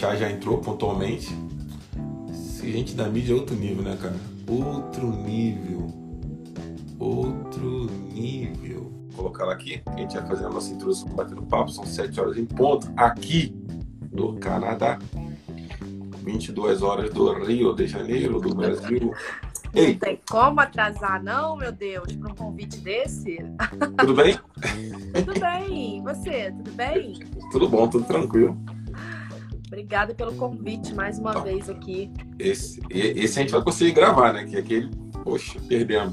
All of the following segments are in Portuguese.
Chá já entrou pontualmente. Esse gente da mídia é outro nível, né, cara? Outro nível. Outro nível. Vou colocar ela aqui. A gente vai fazer a nossa introdução batendo papo. São 7 horas em ponto. Aqui no Canadá. 22 horas do Rio de Janeiro, do Brasil. Ei. Não tem como atrasar, não, meu Deus, para um convite desse. Tudo bem? tudo bem. E você, tudo bem? Tudo bom, tudo tranquilo. Obrigada pelo convite mais uma então, vez aqui. Esse, esse a gente vai conseguir gravar, né? Que aquele, poxa, perdemos.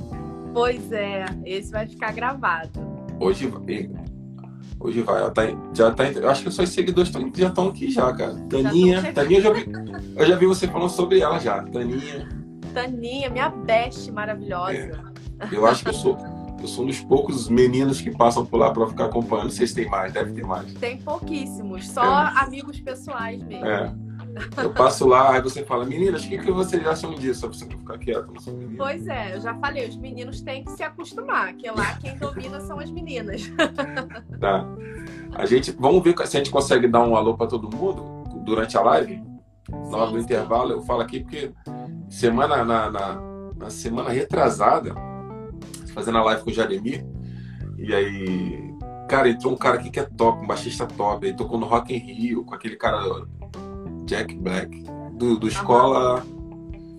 Pois é, esse vai ficar gravado. Hoje, hoje vai, ela tá, já tá. Eu acho que os seus seguidores tão, já estão aqui já, cara. Taninha, já Taninha, eu já, vi, eu já vi você falando sobre ela já. Taninha. Taninha, minha best maravilhosa. É, eu acho que eu sou eu sou um dos poucos meninos que passam por lá para ficar acompanhando. Não sei se tem mais, deve ter mais. Tem pouquíssimos, só é. amigos pessoais mesmo. É. Eu passo lá, aí você fala, meninas, o que, que vocês acham disso? Só pra você ficar quieto, não sou menina. Pois é, eu já falei, os meninos têm que se acostumar, que lá quem domina são as meninas. Tá. A gente, vamos ver se a gente consegue dar um alô para todo mundo durante a live. Na hora do intervalo, eu falo aqui porque semana na, na, na semana retrasada fazendo a live com o Jaremir. E aí, cara, entrou um cara aqui que é top, um baixista top. Ele tocou no Rock in Rio com aquele cara Jack Black, do, do Escola.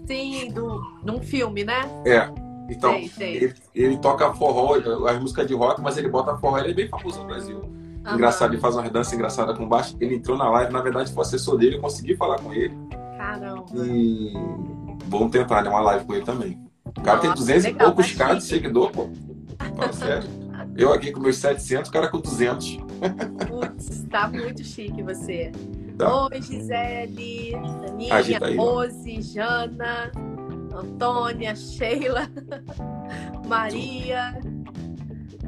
Sim, do, num filme, né? É. Então, sei, sei. Ele, ele, toca forró, as músicas de rock, mas ele bota forró, ele é bem famoso no Brasil. Uhum. Engraçado, ele faz uma dança engraçada com baixo. Ele entrou na live, na verdade, foi assessor dele, eu consegui falar com ele. Caramba. E vamos tentar, né? Uma live com ele também. O cara Nossa, tem 200 legal, e poucos caras de seguidor, pô. Fala sério. Eu aqui com meus 700, o cara com 200. Putz, tá muito chique você. Tá. Oi, Gisele, Aninha, tá Rose, Jana, Antônia, Sheila, Maria.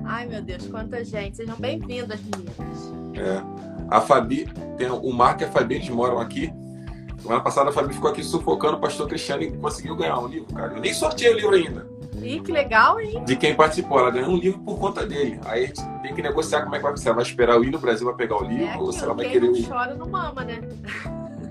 Ai, meu Deus, quanta gente. Sejam bem-vindas, meninas. É. A Fabi, tem, o Marco e a Fabi, eles moram aqui. Semana passada a Fabi ficou aqui sufocando o pastor Cristiano e conseguiu ganhar um livro, cara. Eu nem sorteei o livro ainda. Ih, que legal, hein? De quem participou. Ela ganhou um livro por conta dele. Aí a gente tem que negociar como é que vai ser. Ela vai esperar eu ir no Brasil pra pegar o livro é ou se ela vai querer. Não chora, não mama, né?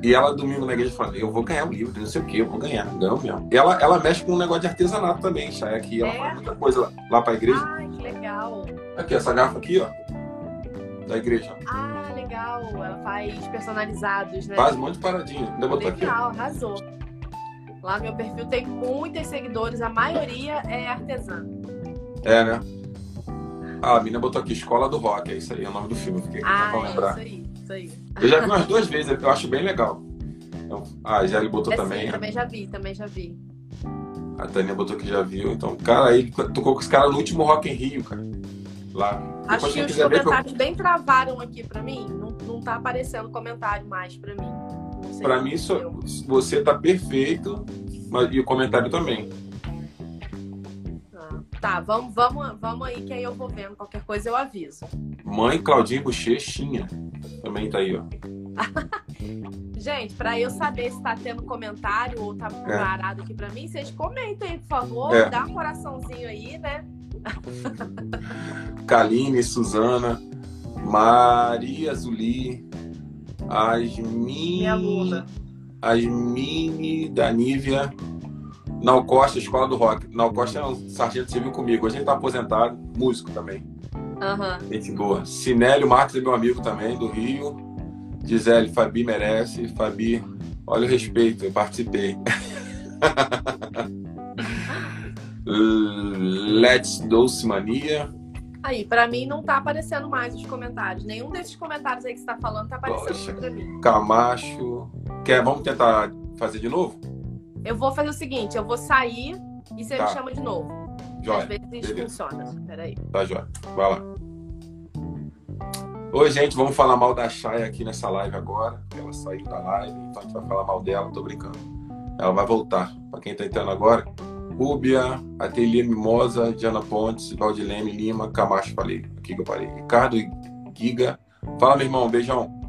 E ela, domingo na igreja, falou: Eu vou ganhar o livro, não sei o que, eu vou ganhar. Ganhou mesmo. E ela, ela mexe com um negócio de artesanato também, Chay. Aqui ela é? faz muita coisa lá, lá pra igreja. Ai, que legal. Aqui, essa garrafa aqui, ó. Da igreja. Ah, legal. Ela faz personalizados, né? Faz um monte de paradinha. Ainda botou legal, aqui. arrasou. Lá meu perfil tem muitos seguidores, a maioria é artesã. É, né? Ah, a menina botou aqui Escola do Rock, é isso aí, é o nome do filme. Fiquei ah, pra lembrar. É isso aí, isso aí. Eu já vi umas duas vezes, eu acho bem legal. Então, ah, já ele botou é também. Sim, né? também já vi, também já vi. A Tânia botou que já viu. Então, cara, aí tocou com esse cara no último Rock em Rio, cara. Lá. Acho Depois, que os comentários eu... bem travaram aqui pra mim. Não, não tá aparecendo comentário mais pra mim. Pra mim, isso, você tá perfeito. Mas, e o comentário também. Ah, tá, vamos, vamos, vamos aí que aí eu vou vendo. Qualquer coisa eu aviso. Mãe Claudinha Bochechinha. Também tá aí, ó. Gente, para eu saber se tá tendo comentário ou tá é. parado é. aqui para mim, vocês comentem, por favor. É. Dá um coraçãozinho aí, né? Kaline, Suzana, Maria Zuli, Asmin. Asmine da Nívia. Nau Costa, Escola do Rock. Nau Costa é um sargento civil comigo. Hoje ele tá aposentado, músico também. Uhum. Gente boa. Sinélio Marcos é meu amigo também, do Rio. Gisele, Fabi merece. Fabi, olha o respeito, eu participei. Let's Doce Mania. Aí, para mim não tá aparecendo mais os comentários. Nenhum desses comentários aí que você tá falando tá aparecendo Poxa, pra mim. Camacho. Quer, vamos tentar fazer de novo? Eu vou fazer o seguinte, eu vou sair e você tá. me chama de novo. Joia. Às vezes Beleza. funciona. Peraí. Tá, joia. Vai lá. Oi, gente, vamos falar mal da Chay aqui nessa live agora. Ela saiu da live, então a gente vai falar mal dela, tô brincando. Ela vai voltar. Para quem tá entrando agora, Rúbia, Ateliê Mimosa, Diana Pontes, Valdilene Lima, Camacho, falei. Aqui que eu parei. Ricardo Giga. Fala, meu irmão, beijão.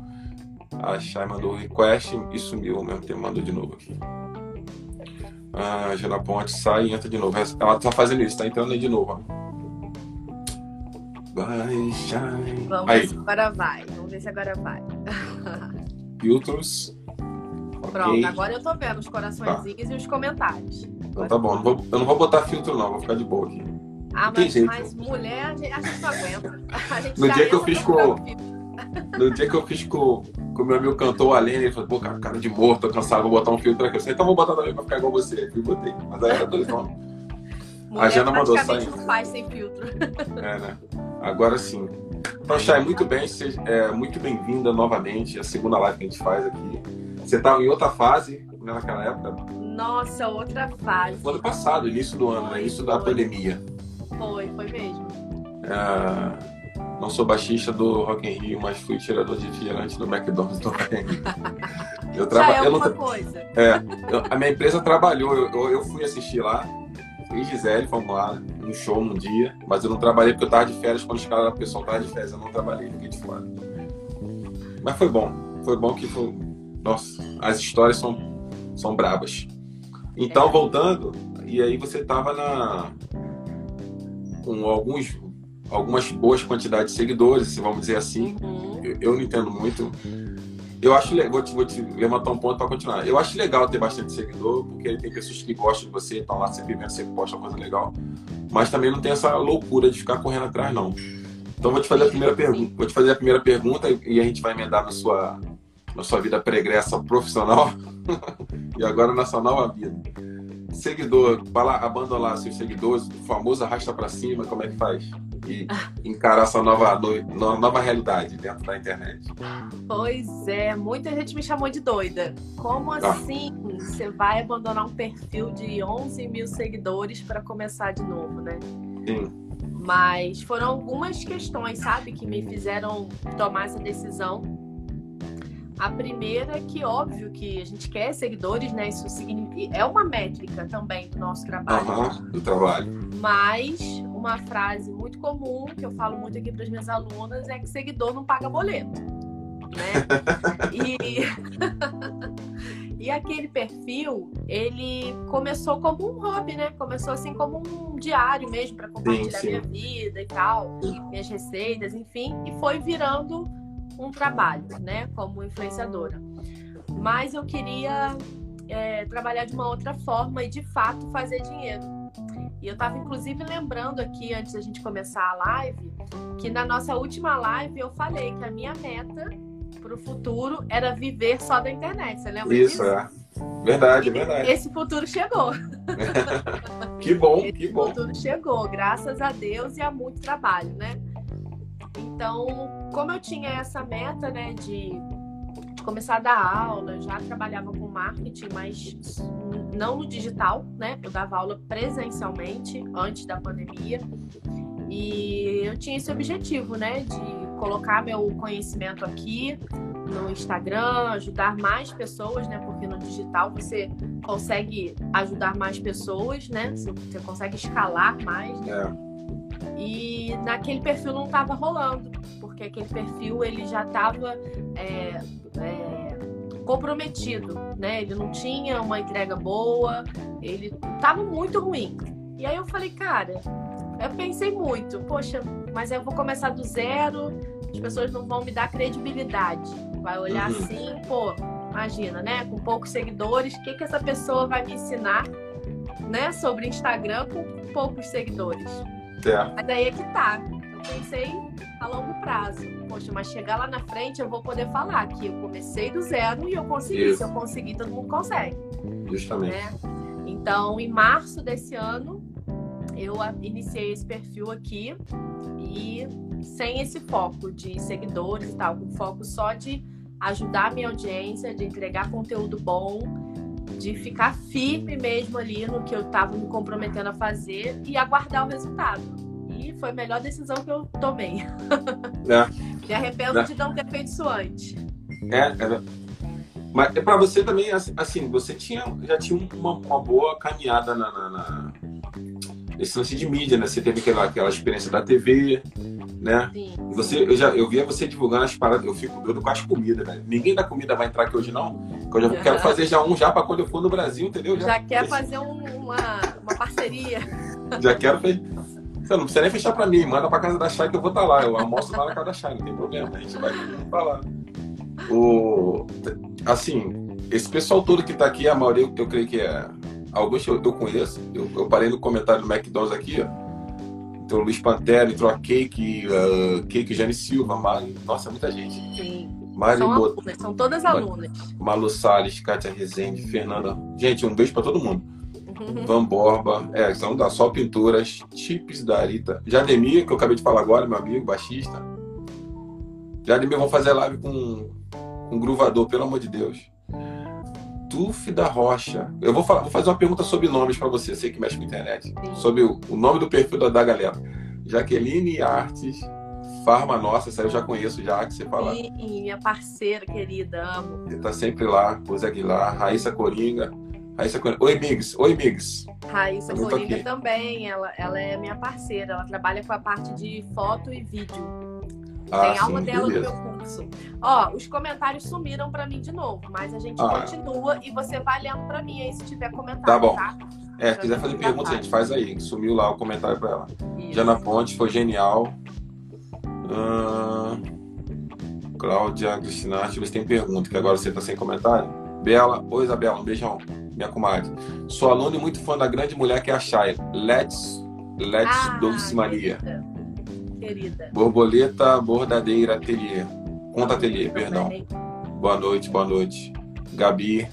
A Chay mandou request e sumiu ao mesmo tempo, mandou de novo aqui. Ah, Diana Pontes sai e entra de novo. Ela tá fazendo isso, tá entrando aí de novo. Ó. Vai, Shine. Vamos aí. ver se agora vai. Vamos ver se agora vai. Filtros. Pronto, agora eu tô vendo os coraçõezinhos tá. e os comentários. Então tá bom, não vou, eu não vou botar filtro não, vou ficar de boa aqui. Ah, mas, mas mulher, a gente, a gente não aguenta. no dia que eu fiz com. No dia que eu fiz com o meu amigo cantor, Alene, ele falou, pô, cara, cara de morto, tô cansado, vou botar um filtro aqui. Eu falei, então vou botar também pra ficar igual você. Eu botei. Mas aí era dois nomes. a Jana mandou sair. não faz sem filtro. É, né? Agora sim. Então, Chay, muito bem, seja, é, muito bem-vinda novamente. A segunda live que a gente faz aqui. Você estava em outra fase né, naquela época? Nossa, outra fase. Foi ano passado, início do ano, né? Início da pandemia. Foi, foi mesmo. É... Não sou baixista do Rock in Rio, mas fui tirador de refrigerante do McDonald's do Rock in Rio. Eu traba... Já é alguma eu não... coisa. É, eu, a minha empresa trabalhou, eu, eu, fui assistir lá, e Gisele, fomos lá, no show num dia, mas eu não trabalhei porque eu tava de férias quando os caras da pessoa estavam de férias, eu não trabalhei, fiquei de fora. Mas foi bom, foi bom que foi. Nossa, as histórias são, são brabas. Então, é. voltando, e aí você tava na. com alguns algumas boas quantidades de seguidores, vamos dizer assim. Uhum. Eu, eu, não entendo muito. Eu acho vou te, vou te levantar um ponto para continuar. Eu acho legal ter bastante seguidor, porque tem pessoas que gostam de você, estão lá sempre vendo, sempre posta coisa legal. Mas também não tem essa loucura de ficar correndo atrás, não. Então vou te fazer a primeira pergunta. Vou te fazer a primeira pergunta e a gente vai emendar na sua, na sua vida pregressa profissional e agora na sua nova vida. Seguidor, abandonar seus seguidores, o famoso arrasta para cima, como é que faz? e encarar essa nova, nova realidade dentro da internet. Pois é, muita gente me chamou de doida. Como ah. assim você vai abandonar um perfil de 11 mil seguidores para começar de novo, né? Sim. Mas foram algumas questões, sabe, que me fizeram tomar essa decisão. A primeira é que, óbvio, que a gente quer seguidores, né? Isso é uma métrica também do nosso trabalho. Uhum, do trabalho. Mas uma frase muito comum que eu falo muito aqui para as minhas alunas é que seguidor não paga boleto, né? e e aquele perfil ele começou como um hobby, né? Começou assim como um diário mesmo para compartilhar sim, sim. minha vida e tal, minhas receitas, enfim, e foi virando um trabalho, né? Como influenciadora. Mas eu queria é, trabalhar de uma outra forma e de fato fazer dinheiro e eu estava inclusive lembrando aqui, antes da gente começar a live, que na nossa última live eu falei que a minha meta para o futuro era viver só da internet. Você lembra Isso, disso? é. Verdade, e verdade. Esse futuro chegou. que bom, esse que bom. Esse futuro chegou, graças a Deus e a muito trabalho, né? Então, como eu tinha essa meta, né, de começar a dar aula, já trabalhava com marketing, mas não no digital, né? Eu dava aula presencialmente antes da pandemia. E eu tinha esse objetivo, né, de colocar meu conhecimento aqui no Instagram, ajudar mais pessoas, né? Porque no digital você consegue ajudar mais pessoas, né? Você consegue escalar mais. Né? É. E naquele perfil não estava rolando, porque aquele perfil ele já estava é, é, comprometido, né? Ele não tinha uma entrega boa, ele estava muito ruim. E aí eu falei, cara, eu pensei muito, poxa, mas eu vou começar do zero, as pessoas não vão me dar credibilidade. Vai olhar uhum. assim, pô, imagina, né? Com poucos seguidores, o que, que essa pessoa vai me ensinar, né? Sobre Instagram com poucos seguidores. É. Mas é que tá. Eu pensei a longo prazo. Poxa, mas chegar lá na frente eu vou poder falar que eu comecei do zero e eu consegui. Isso. Se eu conseguir, todo mundo consegue. Justamente. Né? Então, em março desse ano, eu iniciei esse perfil aqui e sem esse foco de seguidores e tal, com foco só de ajudar a minha audiência, de entregar conteúdo bom, de ficar firme mesmo ali no que eu estava me comprometendo a fazer e aguardar o resultado. E foi a melhor decisão que eu tomei. É. me arrependo é. de não ter feito isso antes. É, é. Mas para você também, assim, você tinha, já tinha uma, uma boa caminhada na, na, na, nesse lance de mídia, né? Você teve aquela, aquela experiência da TV, né? Sim. Você, eu, já, eu via você divulgando as paradas, eu fico doido com as comidas, velho. Ninguém da comida vai entrar aqui hoje, não. Eu já uhum. quero fazer já um já para quando eu for no Brasil, entendeu? Já, já quer fazer um, uma, uma parceria. Já quero fazer. Você não precisa nem fechar para mim, manda para casa da Chay que eu vou estar tá lá. Eu almoço lá na casa da Chay, não tem problema. A gente vai falar. O, assim, esse pessoal todo que tá aqui, a maioria eu creio que é. Alguns eu, eu conheço. Eu, eu, parei no comentário do McDonald's aqui, ó. Então, Luiz Pantera, entrou a Cake, uh, Cake Jane Silva, Mari. Nossa, muita gente. Sim. Mari são, Bot... alunas, são todas alunas. Malu Salles, Kátia Rezende, Fernanda. Gente, um beijo para todo mundo. Van Borba, é, são da Sol Pinturas, Chips da Arita. Jademir, que eu acabei de falar agora, meu amigo, baixista. Jademir, vamos fazer live com um gruvador, pelo amor de Deus. Tuf da Rocha. Eu vou, falar, vou fazer uma pergunta sobre nomes para você, sei que mexe com a internet. Sobre o, o, nome do perfil da, da galera. Jaqueline Artes, Farma Nossa, essa eu já conheço já, que você fala. Sim, minha parceira querida, amo. Ele tá sempre lá, José Aguilar, Raíssa Coringa. Raíssa Coringa. Oi, Migs. Oi, Migs. Raíssa Muito Coringa aqui. também, ela, ela é minha parceira, ela trabalha com a parte de foto e vídeo. Ah, Tem aula sim, dela beleza. no meu curso. Ó, os comentários sumiram pra mim de novo, mas a gente Ah. continua e você vai lendo pra mim aí se tiver comentário, Tá bom. tá? É, se quiser fazer pergunta, gente, faz aí. Sumiu lá o comentário pra ela. Isso. Jana Ponte foi genial. Ah, Cláudia Cristina, deixa eu ver se tem pergunta, que agora você tá sem comentário. Bela, oi Isabela, um beijão, minha comadre. Sou aluno e muito fã da grande mulher que é a Chay. Let's, let's Ah, Dulce Maria. Querida. Borboleta Bordadeira Ateliê. Conta Ateliê, Também. perdão. Boa noite, boa noite. Gabi,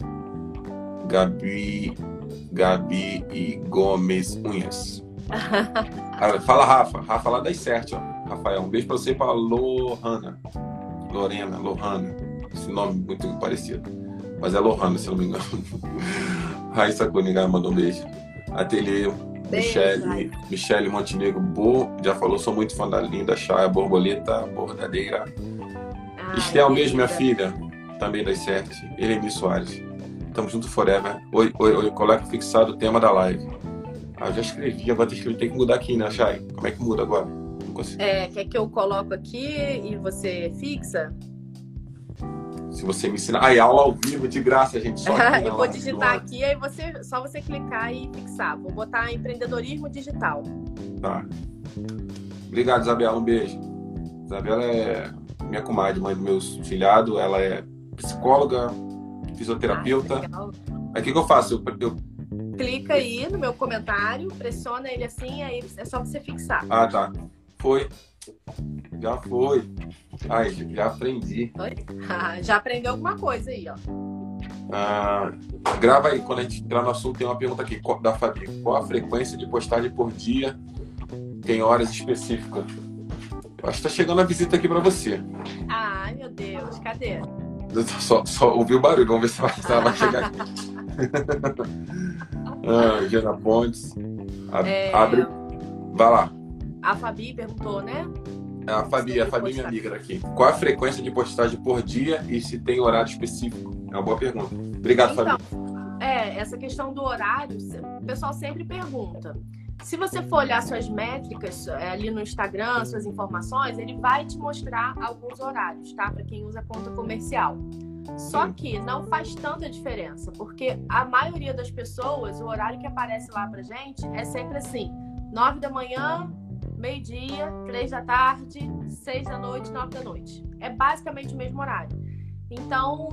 Gabi, Gabi e Gomes Unhas. Fala, Rafa. Rafa lá das Cert, ó. Rafael, um beijo pra você e pra Lohana. Lorena, Lohana. Esse nome muito parecido. Mas é Lohana, se não me engano. Raíssa Coringa mandou um beijo. Ateliê, Michele. Michele Montenegro, Bo, já falou, sou muito fã da linda Chaya, borboleta, bordadeira. Ai, Estel mesmo, minha filha, também das sete. Eleni Soares. Tamo junto forever. Oi, oi, oi, coloca fixado o tema da live. Ah, eu já escrevi, agora tem que escrever, tem que mudar aqui, né, Chay? Como é que muda agora? Não consigo. É, quer que eu coloco aqui e você fixa? Se você me ensinar. Ai, aula ao vivo, de graça, gente. Só eu vou digitar aqui, aí você só você clicar e fixar. Vou botar empreendedorismo digital. Tá. Obrigado, Isabela. Um beijo. Isabela é minha comadre, mãe do meu filhado. Ela é psicóloga, fisioterapeuta. Ah. Aí o que, que eu faço? Eu, eu- Clica aí no meu comentário, pressiona ele assim, aí é só você fixar. Ah, tá. Foi. Já foi. Ai, já aprendi. Ah, Já aprendeu alguma coisa aí, ó. Ah, grava aí, quando a gente entrar no assunto, tem uma pergunta aqui da Fabi. Qual a frequência de postagem por dia? Tem horas específicas? Acho que tá chegando a visita aqui pra você. Ai, meu Deus, cadê? Só, só ouvi o barulho, vamos ver se ela, ela vai chegar aqui. ah, Jana Pontes. A- É, Abre. Vai lá. A Fabi perguntou, né? É A Fabi, a Fabi, minha amiga daqui. Qual a frequência de postagem por dia e se tem horário específico? É uma boa pergunta. Obrigado, Então, Fabi. É, essa questão do horário, o pessoal sempre pergunta. Se você for olhar suas métricas é, ali no Instagram, suas informações, ele vai te mostrar alguns horários, tá? Para quem usa conta comercial. Só que não faz tanta diferença, porque a maioria das pessoas, o horário que aparece lá pra gente é sempre assim: 9 da manhã, meio-dia, 3 da tarde, 6 da noite, 9 da noite. É basicamente o mesmo horário. Então,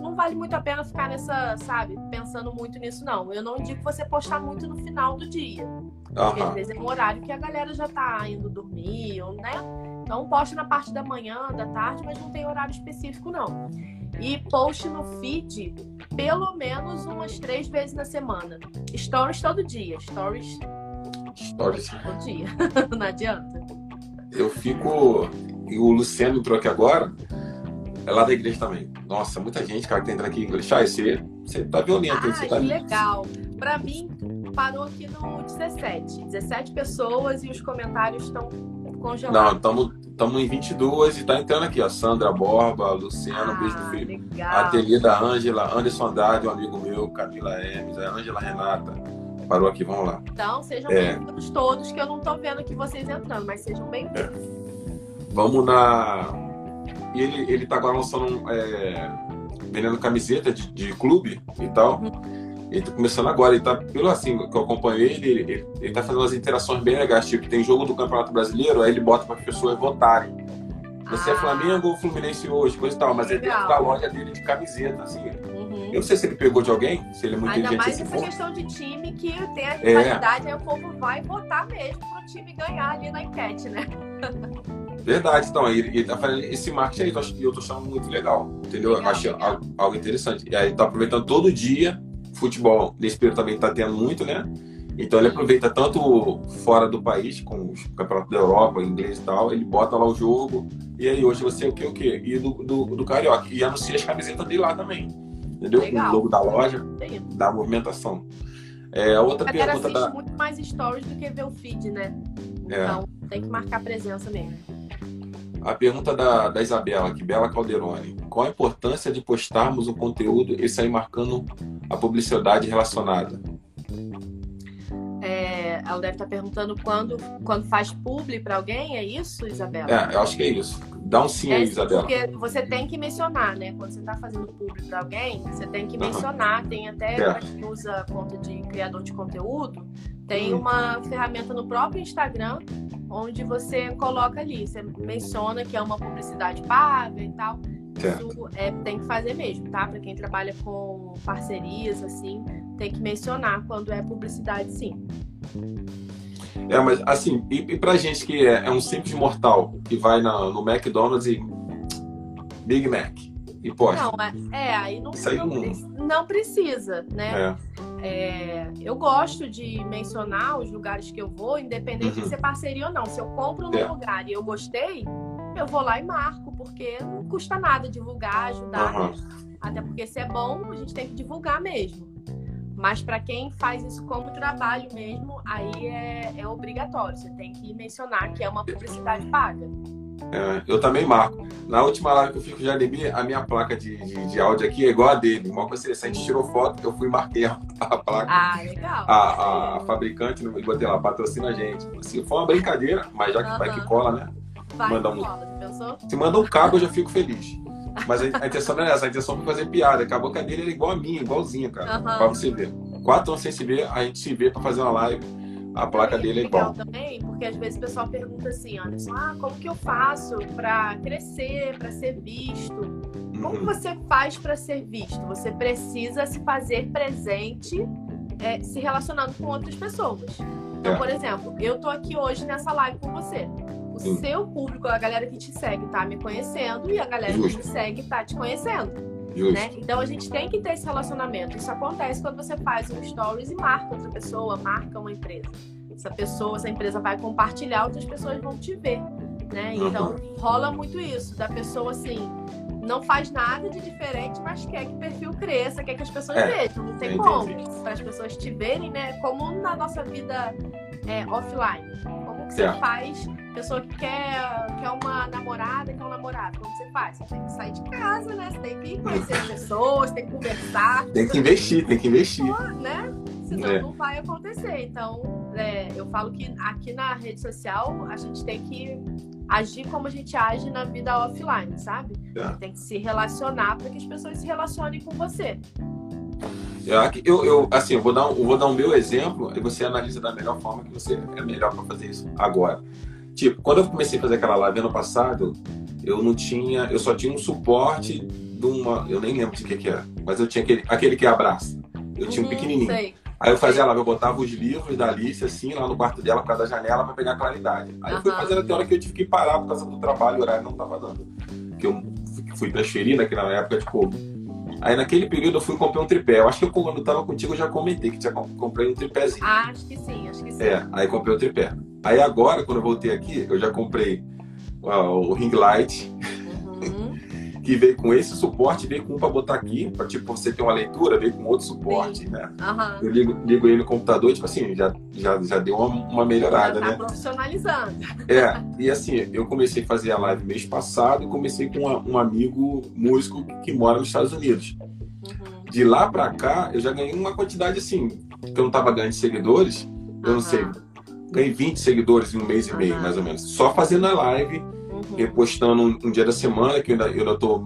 não vale muito a pena ficar nessa, sabe, pensando muito nisso, não. Eu não indico você postar muito no final do dia. Porque às Aham. vezes é um horário que a galera já tá indo dormir, né? Então, poste na parte da manhã, da tarde, mas não tem horário específico, não. E poste no feed pelo menos umas três vezes na semana. Stories todo dia. Stories Stories. todo dia. não adianta. Eu fico. E o Luciano entrou aqui agora. É lá da igreja também. Nossa, muita gente, cara, que tá entrando aqui em inglês. Chay, você, você tá violento? Ah, Você tá... que legal. Pra mim, parou aqui no 17. 17 pessoas e os comentários estão Não, congelados. estamos estamos em 22 e tá entrando aqui, ó. Sandra Borba, Luciano, beijo do ah, filho. legal. Ateliê da Ângela, Anderson Andrade, um amigo meu, Camila Hermes, a Ângela Renata. Parou aqui, vamos lá. Então, sejam É. bem-vindos todos, que eu não tô vendo aqui vocês entrando, mas sejam bem-vindos. Vamos na. Ele, ele tá agora lançando um, é, vendendo camiseta de, de clube e tal. Ele tá começando agora, ele tá, pelo assim, que eu acompanho ele, ele, ele, ele tá fazendo umas interações bem legais, tipo, tem jogo do Campeonato Brasileiro, aí ele bota para as pessoas votarem. Você é Ah. Flamengo ou Fluminense hoje, coisa e tal, mas é dentro da loja dele de camiseta, assim. Eu não sei se ele pegou de alguém, se ele é muito Ainda mais assim. essa questão de time que tem a É. rivalidade, aí o povo vai votar mesmo pro time ganhar ali na enquete, né? Verdade, então, ele, ele tá fazendo esse marketing aí, eu tô- eu tô achando muito legal, entendeu? Legal, eu achei legal. algo, interessante. E aí tá aproveitando todo dia, futebol nesse período também tá tendo muito, né? Então ele aproveita tanto fora do país, com os campeonatos da Europa, inglês e tal, ele bota lá o jogo, e aí hoje você é o que, o quê? E do, do, do Carioca. E anuncia as camisetas dele lá também, entendeu? Legal. O logo da loja, da movimentação. É, outra A galera pergunta assiste da... muito mais stories do que ver o feed, né? Então tem que marcar presença mesmo. A pergunta da, da Isabela, aqui, Bela Calderoni. Qual a importância de postarmos o conteúdo e sair marcando a publicidade relacionada? É, ela deve estar perguntando quando, quando faz publi para alguém, é isso, Isabela? É, eu acho que é isso. Dá um sim É, aí, Isabela. Porque você tem que mencionar, né? Quando você está fazendo publi para alguém, você tem que mencionar. Tem até para quem usa conta de criador de conteúdo, tem Hum. uma ferramenta no próprio Instagram onde você coloca ali, você menciona que é uma publicidade paga e tal. Certo. Isso é, tem que fazer mesmo, tá? Para quem trabalha com parcerias, assim, tem que mencionar quando é publicidade, sim. É, mas assim, e, e pra gente que é, é um simples mortal, que vai na- no McDonald's e Big Mac e posta. Não, é, é, aí não, não, não- pre- não precisa, né? É, É, eu gosto de mencionar os lugares que eu vou, independente Uhum. de ser parceria ou não. Se eu compro num É. lugar e eu gostei, eu vou lá e marco, porque não custa nada divulgar, ajudar. Aham. né? Até porque se é bom, a gente tem que divulgar mesmo. Mas para quem faz isso como trabalho mesmo, aí é, é obrigatório. Você tem que mencionar que é uma publicidade paga. é, eu também marco. Na última live que eu fiz com o Jademir, a minha placa de, de, de áudio aqui é igual a dele. Igual que você, a gente tirou foto, eu fui e marquei a, a placa. Ah, legal. a, a, fabricante, não botei lá, patrocina a gente. Assim, foi uma brincadeira, mas já que vai que cola, né? Vai manda que um- rola, já pensou? Se manda um cabo, eu já fico feliz. Mas a, a intenção não é essa, a intenção foi fazer piada. Acabou que a dele era igual a minha, igualzinha, cara. Aham. Pra você ver. Quatro anos sem se ver, a gente se vê pra fazer uma live. A placa E dele é igual. também, porque às vezes o pessoal pergunta assim, Anderson, ah, como que eu faço para crescer, para ser visto? Como Uhum. você faz para ser visto? Você precisa se fazer presente, é, se relacionando com outras pessoas. Então, É. por exemplo, eu tô aqui hoje nessa live com você. O Sim. seu público, a galera que te segue, tá me conhecendo e a galera Justo. que te segue tá te conhecendo, né? Então a gente tem que ter esse relacionamento. Isso acontece quando você faz um stories e marca outra pessoa, marca uma empresa. Essa pessoa, essa empresa vai compartilhar, outras pessoas vão te ver, né? Então rola muito isso da pessoa assim, não faz nada de diferente, mas quer que o perfil cresça, quer que as pessoas É, vejam. Não tem como. Para as pessoas te verem, né? Como na nossa vida é, offline. Como que você faz? Pessoa que quer, quer uma namorada, quer um namorado. Como você faz? Você tem que sair de casa, né? Você tem que conhecer as pessoas, tem que conversar, Tem que investir, tem que investir. né? Senão É. não vai acontecer. Então, é, eu falo que aqui na rede social a gente tem que agir como a gente age na vida offline, sabe? É. Tem que se relacionar para que as pessoas se relacionem com você. Eu, eu, assim, eu vou, dar um, eu vou dar o meu exemplo e você analisa da melhor forma que você é melhor para fazer isso agora. Tipo, quando eu comecei a fazer aquela live ano passado, eu não tinha, eu só tinha um suporte de uma, eu nem lembro de que que era, mas eu tinha aquele, aquele que abraça. Eu tinha um Uhum, pequenininho. Sei. Aí eu fazia lá, eu botava os livros da Alice, assim, lá no quarto dela, por causa da janela, para pegar claridade. Aí eu fui fazendo até a hora que eu tive que parar por causa do trabalho, o horário não tava dando. Que eu fui transferir naquela época de Covid. Aí naquele período eu fui e comprei um tripé. Eu acho que eu, quando eu tava contigo eu já comentei que tinha com- comprei um tripézinho. Ah, acho que sim, acho que sim. É, aí comprei o tripé. Aí agora, quando eu voltei aqui, eu já comprei ó, o ring light. Que veio com esse suporte, veio com um pra botar aqui, pra tipo, você ter uma leitura, veio com outro suporte, né? Aham. Eu ligo, ligo ele no computador e, tipo assim, já, já, já deu uma, uma melhorada, Já tá né? profissionalizando. É, e assim, eu comecei a fazer a live mês passado e comecei com uma- um amigo músico que mora nos Estados Unidos. Uhum. De lá pra cá, eu já ganhei uma quantidade assim, que eu não tava ganhando de seguidores, eu não Aham. sei, ganhei 20 seguidores em um mês e meio, mais ou menos. Só fazendo a live, Repostando um, um dia da semana, que eu ainda, eu ainda tô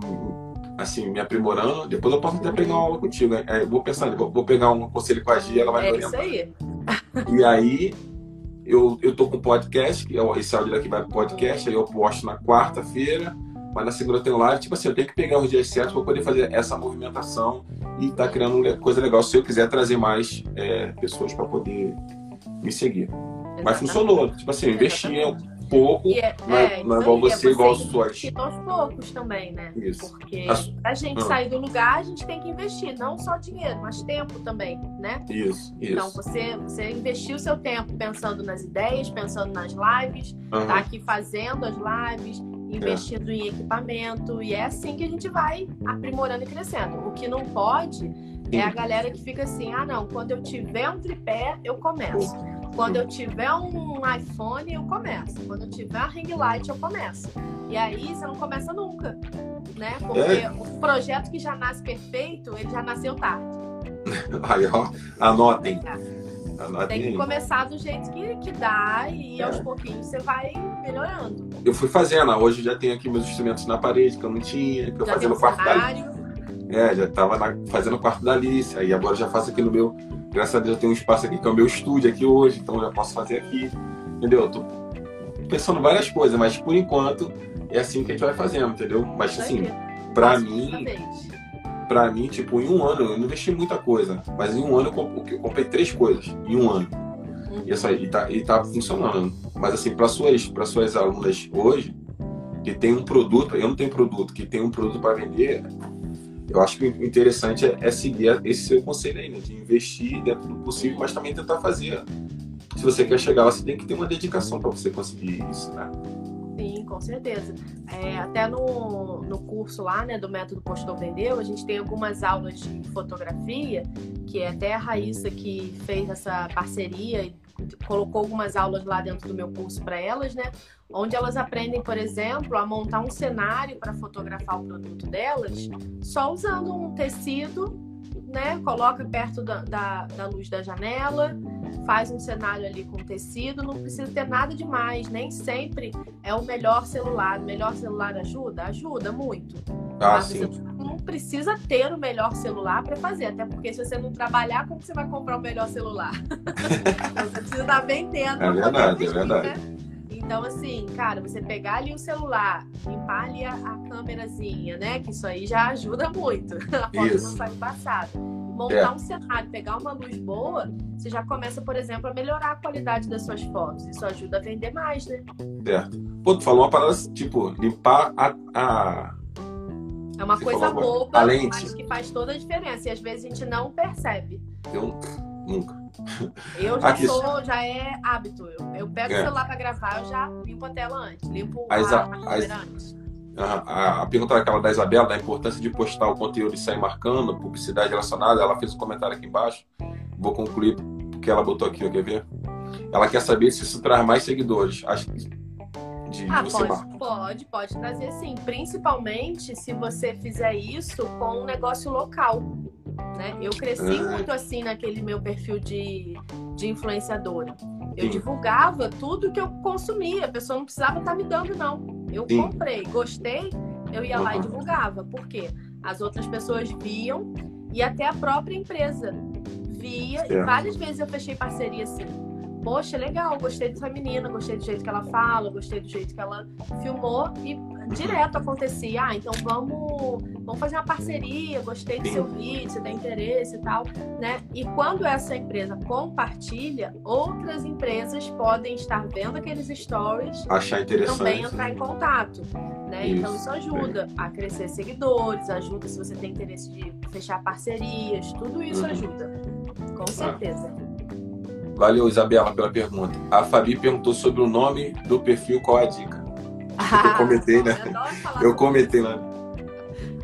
assim, me aprimorando. Depois eu posso até pegar uma aula contigo. né? É, vou pensar, vou, vou pegar um conselho com a Gia, ela vai É me isso orientar. aí. E aí, eu, eu tô com podcast, que é esse áudio daqui vai pro podcast, aí eu posto na quarta-feira, mas na segunda eu tenho live. Tipo assim, eu tenho que pegar os dias certos para poder fazer essa movimentação e tá criando coisa legal se eu quiser trazer mais é, pessoas para poder me seguir. Exatamente. Mas funcionou. Tipo assim, eu investi pouco, é, não é, é, é igual você, você, igual suas. aos poucos também, né? Isso. Porque As... a gente ah. sair do lugar, a gente tem que investir, não só dinheiro, mas tempo também, né? Isso, isso. Então, você, você investiu seu tempo pensando nas ideias, pensando nas lives, uhum. tá aqui fazendo as lives, investindo é. em equipamento, e é assim que a gente vai aprimorando e crescendo. O que não pode é a galera que fica assim, ah não, quando eu tiver um tripé, eu começo. Quando eu tiver um iPhone, eu começo. Quando eu tiver a ring light, eu começo. E aí você não começa nunca, né? Porque é. o projeto que já nasce perfeito, ele já nasceu tarde. Aí, ó, anotem. anotem. Tem que começar do jeito que, que dá e é. aos pouquinhos você vai melhorando. Eu fui fazendo, hoje já tenho aqui meus instrumentos na parede que eu não tinha, que eu já fazia no quarto cenário. da É, já estava fazendo o quarto da Alice, aí agora já faço aqui no meu Graças a Deus eu tenho um espaço aqui que é o meu estúdio aqui hoje, então já posso fazer aqui. Entendeu? Eu tô pensando várias coisas, mas por enquanto é assim que a gente vai fazendo, entendeu? Mas assim, para mim, para mim, tipo, em um ano eu não investi muita coisa, mas em um ano eu comprei três coisas em um ano. Uhum. E, essa, e, tá, e tá funcionando. Mas assim, para suas, para suas alunas hoje, que tem um produto, eu não tenho produto, que tem um produto para vender, eu acho que o interessante é, é seguir esse seu conselho aí, né? De investir dentro do possível, mas também tentar fazer. Se você quer chegar lá, você tem que ter uma dedicação para você conseguir isso, né? Sim, com certeza. É, até no, no curso lá, né, do método Postou Vendeu, a gente tem algumas aulas de fotografia, que é até a Raíssa que fez essa parceria e colocou algumas aulas lá dentro do meu curso para elas, né? Onde elas aprendem, por exemplo, a montar um cenário para fotografar o produto delas, só usando um tecido, né? Coloca perto da, da, da luz da janela, faz um cenário ali com tecido, não precisa ter nada demais, nem sempre é o melhor celular. O melhor celular ajuda? Ajuda muito. Ah, sim. não precisa ter o melhor celular para fazer, até porque se você não trabalhar, como você vai comprar o melhor celular? você precisa estar vendendo. É verdade, é verdade. Né? Então, assim, cara, você pegar ali o celular, limpar ali a, a câmerazinha, né? Que isso aí já ajuda muito. A foto não sai embaçada. Montar é. um cenário, pegar uma luz boa, você já começa, por exemplo, a melhorar a qualidade das suas fotos. Isso ajuda a vender mais, né? Certo. Pô, tu falou uma parada tipo, limpar a, a é uma Você coisa boba, mas que faz toda a diferença. E às vezes a gente não percebe. Eu nunca. Eu já Aqui, sou, já é hábito. Eu, eu pego é. o celular para gravar, eu já limpo a tela antes. Limpo as, a, a as, antes. A, a, a pergunta daquela da Isabela, da importância de postar o conteúdo e sair marcando, publicidade relacionada, ela fez um comentário aqui embaixo. Vou concluir porque ela botou aqui, quer ver? Ela quer saber se isso traz mais seguidores. Acho que de ah, pode, pode, pode trazer sim. Principalmente se você fizer isso com um negócio local. Né? Eu cresci ah. muito assim naquele meu perfil de, de influenciadora. Eu sim. divulgava tudo que eu consumia. A pessoa não precisava estar tá me dando, não. Eu sim. comprei, gostei, eu ia lá e divulgava. Por quê? As outras pessoas viam e até a própria empresa via. Certo. E várias vezes eu fechei parceria assim poxa, legal, gostei dessa menina, gostei do jeito que ela fala, gostei do jeito que ela filmou e direto acontecia, ah, então vamos, vamos fazer uma parceria, gostei do seu vídeo, você tem interesse e tal, né? E quando essa empresa compartilha, outras empresas podem estar vendo aqueles stories Achar interessante. e também entrar em contato. Né? Isso. Então isso ajuda a crescer seguidores, ajuda se você tem interesse de fechar parcerias, tudo isso uhum. ajuda, com certeza. Ah. Valeu, Isabela, pela pergunta. A Fabi perguntou sobre o nome do perfil, qual é a dica? Ah, eu comentei, né? Eu, eu comentei lá.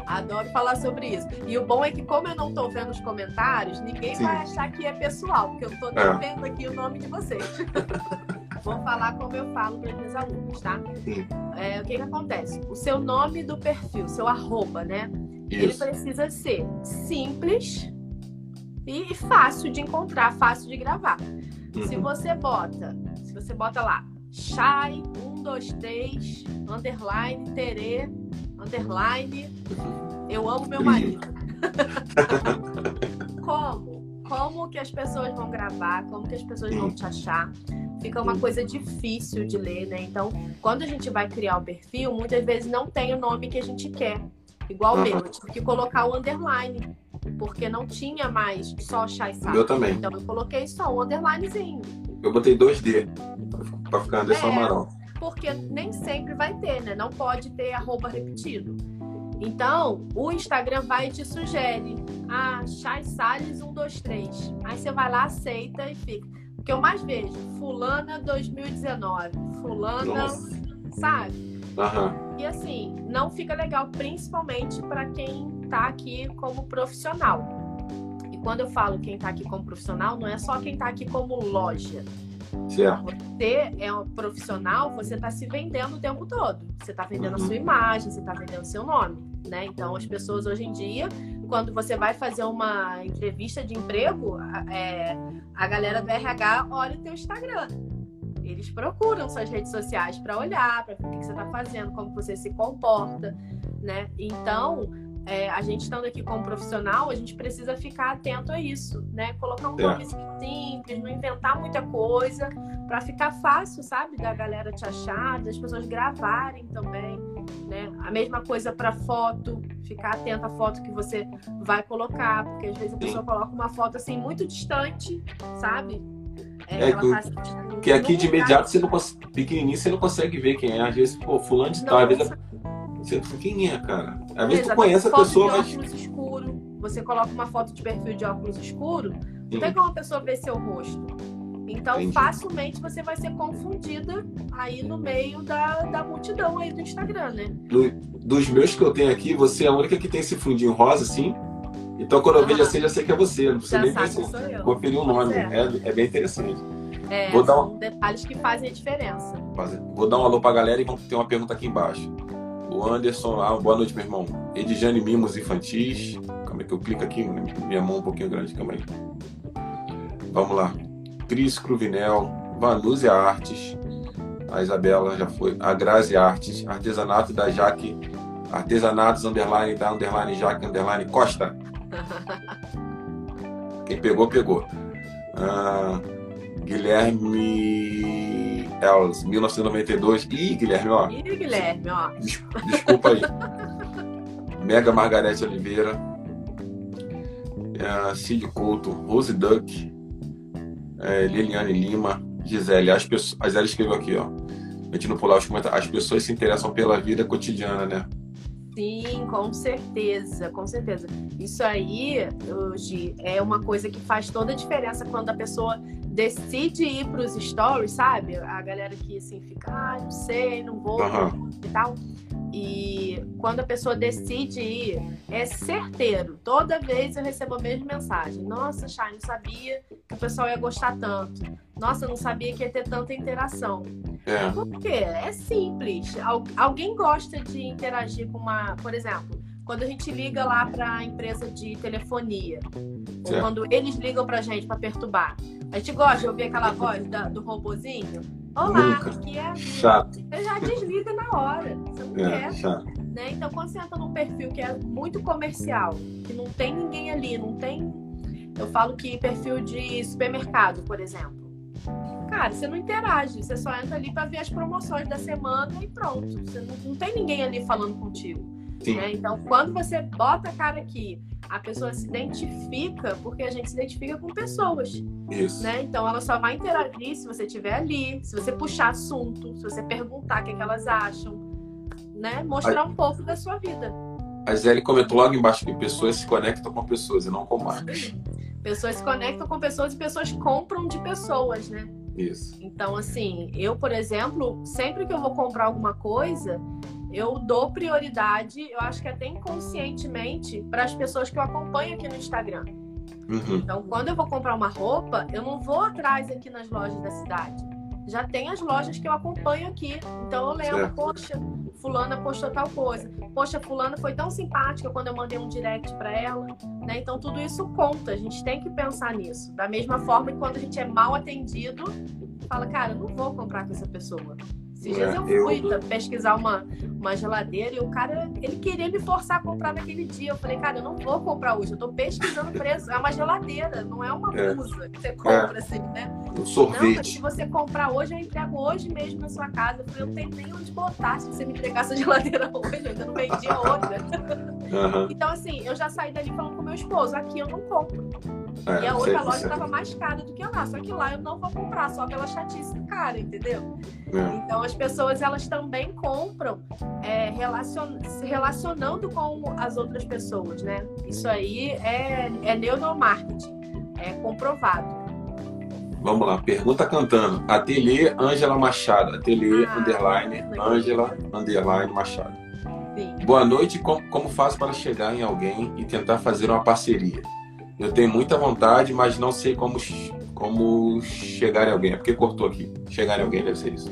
Adoro falar sobre isso. E o bom é que, como eu não estou vendo os comentários, ninguém Sim. vai achar que é pessoal, porque eu estou é. vendo aqui o nome de vocês. Vou falar como eu falo para os meus alunos, tá? É, o que, que acontece? O seu nome do perfil, seu arroba, né? Isso. Ele precisa ser simples e fácil de encontrar, fácil de gravar. Uhum. Se você bota, se você bota lá, Shai, 1, 2, 3, underline, Tere, underline, eu amo meu marido. como? Como que as pessoas vão gravar? Como que as pessoas vão te achar? fica uma coisa difícil de ler, né? Então, quando a gente vai criar o perfil, muitas vezes não tem o nome que a gente quer. Igual o meu, eu tive que colocar o underline, porque não tinha mais só Chai Sá. Eu também. Então eu coloquei só o underlinezinho. Eu botei 2D pra ficar Anderson É. Amaral. Porque nem sempre vai ter, né? Não pode ter arroba repetido. Então, o Instagram vai e te sugere. Ah, Chay Salles 123. Aí você vai lá, aceita e fica. O que eu mais vejo, fulana 2019. Fulana, Nossa. sabe? Aham. E assim, não fica legal, principalmente para quem tá aqui como profissional. E quando eu falo quem tá aqui como profissional, não é só quem tá aqui como loja. Certo. Você é um profissional, você está se vendendo o tempo todo. Você está vendendo a Uhum. sua imagem, você está vendendo o seu nome, né? Então, as pessoas hoje em dia, quando você vai fazer uma entrevista de emprego, a- é, a galera do RH olha o teu Instagram. Eles procuram suas redes sociais para olhar, para ver o que que você está fazendo, como você se comporta, né? Então, é, a gente estando aqui como profissional, a gente precisa ficar atento a isso, né? Colocar um É. nome simples, não inventar muita coisa, para ficar fácil, sabe, da galera te achar, das pessoas gravarem também, né? A mesma coisa para foto, ficar atento à foto que você vai colocar, porque às vezes a pessoa coloca uma foto assim muito distante, sabe? É, ela que- tá, Porque aqui de imediato você não consegue. Pequenininho você não consegue ver quem é. Às vezes, pô, fulano de tal. Às vezes você fala, quem é, cara? Às vezes tu Exatamente. conhece a foto pessoa, de mas. óculos escuro. Você coloca uma foto de perfil de óculos escuro, não tem como a pessoa ver seu rosto. Então, Entendi. facilmente você vai ser confundida aí no meio da, da multidão aí do Instagram, né? Do- dos meus que eu tenho aqui, você é a única que tem esse fundinho rosa, assim. Então quando eu vejo Aham. assim, já sei que é você. Não precisa Já nem sabe eu. conferir o nome. Pois É, é bem interessante. É, Vou dar são detalhes que fazem a diferença. Vou dar um alô pra galera e ter uma pergunta aqui embaixo. O Anderson, ah, boa noite, meu irmão. Edjane Mimos Infantis. Calma aí que eu clico aqui, minha mão um pouquinho grande, calma aí. Vamos lá. Cris Cruvinel, Vanúzia Artes, a Isabela já foi, a Grazi Artes, artesanato da Jaque, artesanatos underline da underline Jaque underline Costa. Quem pegou, pegou. Ah, Guilherme Els, 1992. Ih, Guilherme, ó. E Guilherme, ó. Des- Desculpa aí. Mega Margarete Oliveira. É, Cid Couto. Rose Duck. é, Liliane Lima. Gisele. As pessoas, a Gisele escreveu aqui, ó. Gente não pular os comentários. As pessoas se interessam pela vida cotidiana, né? Sim, com certeza, com certeza. Isso aí, hoje, é uma coisa que faz toda a diferença quando a pessoa decide ir para os stories, sabe? A galera que assim fica, ah, não sei, não vou Aham. e tal. E quando a pessoa decide ir, é certeiro. Toda vez eu recebo a mesma mensagem. Nossa, Chay, não sabia que o pessoal ia gostar tanto. Nossa, não sabia que ia ter tanta interação. É. Por quê? É simples. Al- alguém gosta de interagir com uma. Por exemplo, quando a gente liga lá para a empresa de telefonia, ou quando eles ligam pra gente para perturbar, a gente gosta de ouvir aquela voz da- do robozinho? Olá, Nunca. aqui é. Chato. Você já desliga na hora. Você não É, quer. chato. Né? Então, quando você entra num perfil que é muito comercial, que não tem ninguém ali, não tem. Eu falo que perfil de supermercado, por exemplo. Cara, você não interage, você só entra ali para ver as promoções da semana e pronto. Você não, não tem ninguém ali falando contigo. Né? Então, quando você bota a cara aqui, a pessoa se identifica, porque a gente se identifica com pessoas Isso. né? Então ela só vai interagir se você estiver ali, se você puxar assunto, se você perguntar o que, é que elas acham, né? Mostrar um pouco da sua vida. A Gisele comentou logo embaixo que pessoas se conectam com pessoas e não com marcas. Pessoas se conectam com pessoas e pessoas compram de pessoas, né? Isso. Então, assim, eu, por exemplo, sempre que eu vou comprar alguma coisa, eu dou prioridade, eu acho que até inconscientemente, para as pessoas que eu acompanho aqui no Instagram. Uhum. Então, quando eu vou comprar uma roupa, eu não vou atrás aqui nas lojas da cidade. Já tem as lojas que eu acompanho aqui. Então eu lembro, Certo. poxa, fulana postou tal coisa. Poxa, fulana foi tão simpática quando eu mandei um direct para ela, né? Então tudo isso conta, a gente tem que pensar nisso. Da mesma forma que quando a gente é mal atendido, fala, cara, eu não vou comprar com essa pessoa. Esses dias É, eu eu- fui tá, pesquisar uma, uma geladeira e o cara, ele queria me forçar a comprar naquele dia. Eu falei, cara, eu não vou comprar hoje, eu tô pesquisando preço. É uma geladeira, não é uma É. blusa que você compra assim, né? um sorvete. Não, se você comprar hoje, eu entrego hoje mesmo na sua casa. Eu falei, eu não tenho nem onde botar. Se você me entregar essa geladeira hoje, eu ainda não vendi outra. Uhum. Então, assim, eu já saí dali falando com meu esposo, aqui eu não compro. É, e a outra loja estava mais cara do que lá. Só que lá eu não vou comprar, só pela chatice cara, entendeu? É. Então as pessoas elas também compram é, relacion... se relacionando com as outras pessoas, né? Isso aí é, é neuromarketing, é comprovado. Vamos lá, pergunta cantando. Ateliê Ângela Machado. Ateliê ah, underline Ângela underline Machado. Sim. Boa noite. Como, como faço para chegar em alguém e tentar fazer uma parceria? Eu tenho muita vontade, mas não sei como, como chegar em alguém. É porque cortou aqui. Chegar em alguém deve ser isso.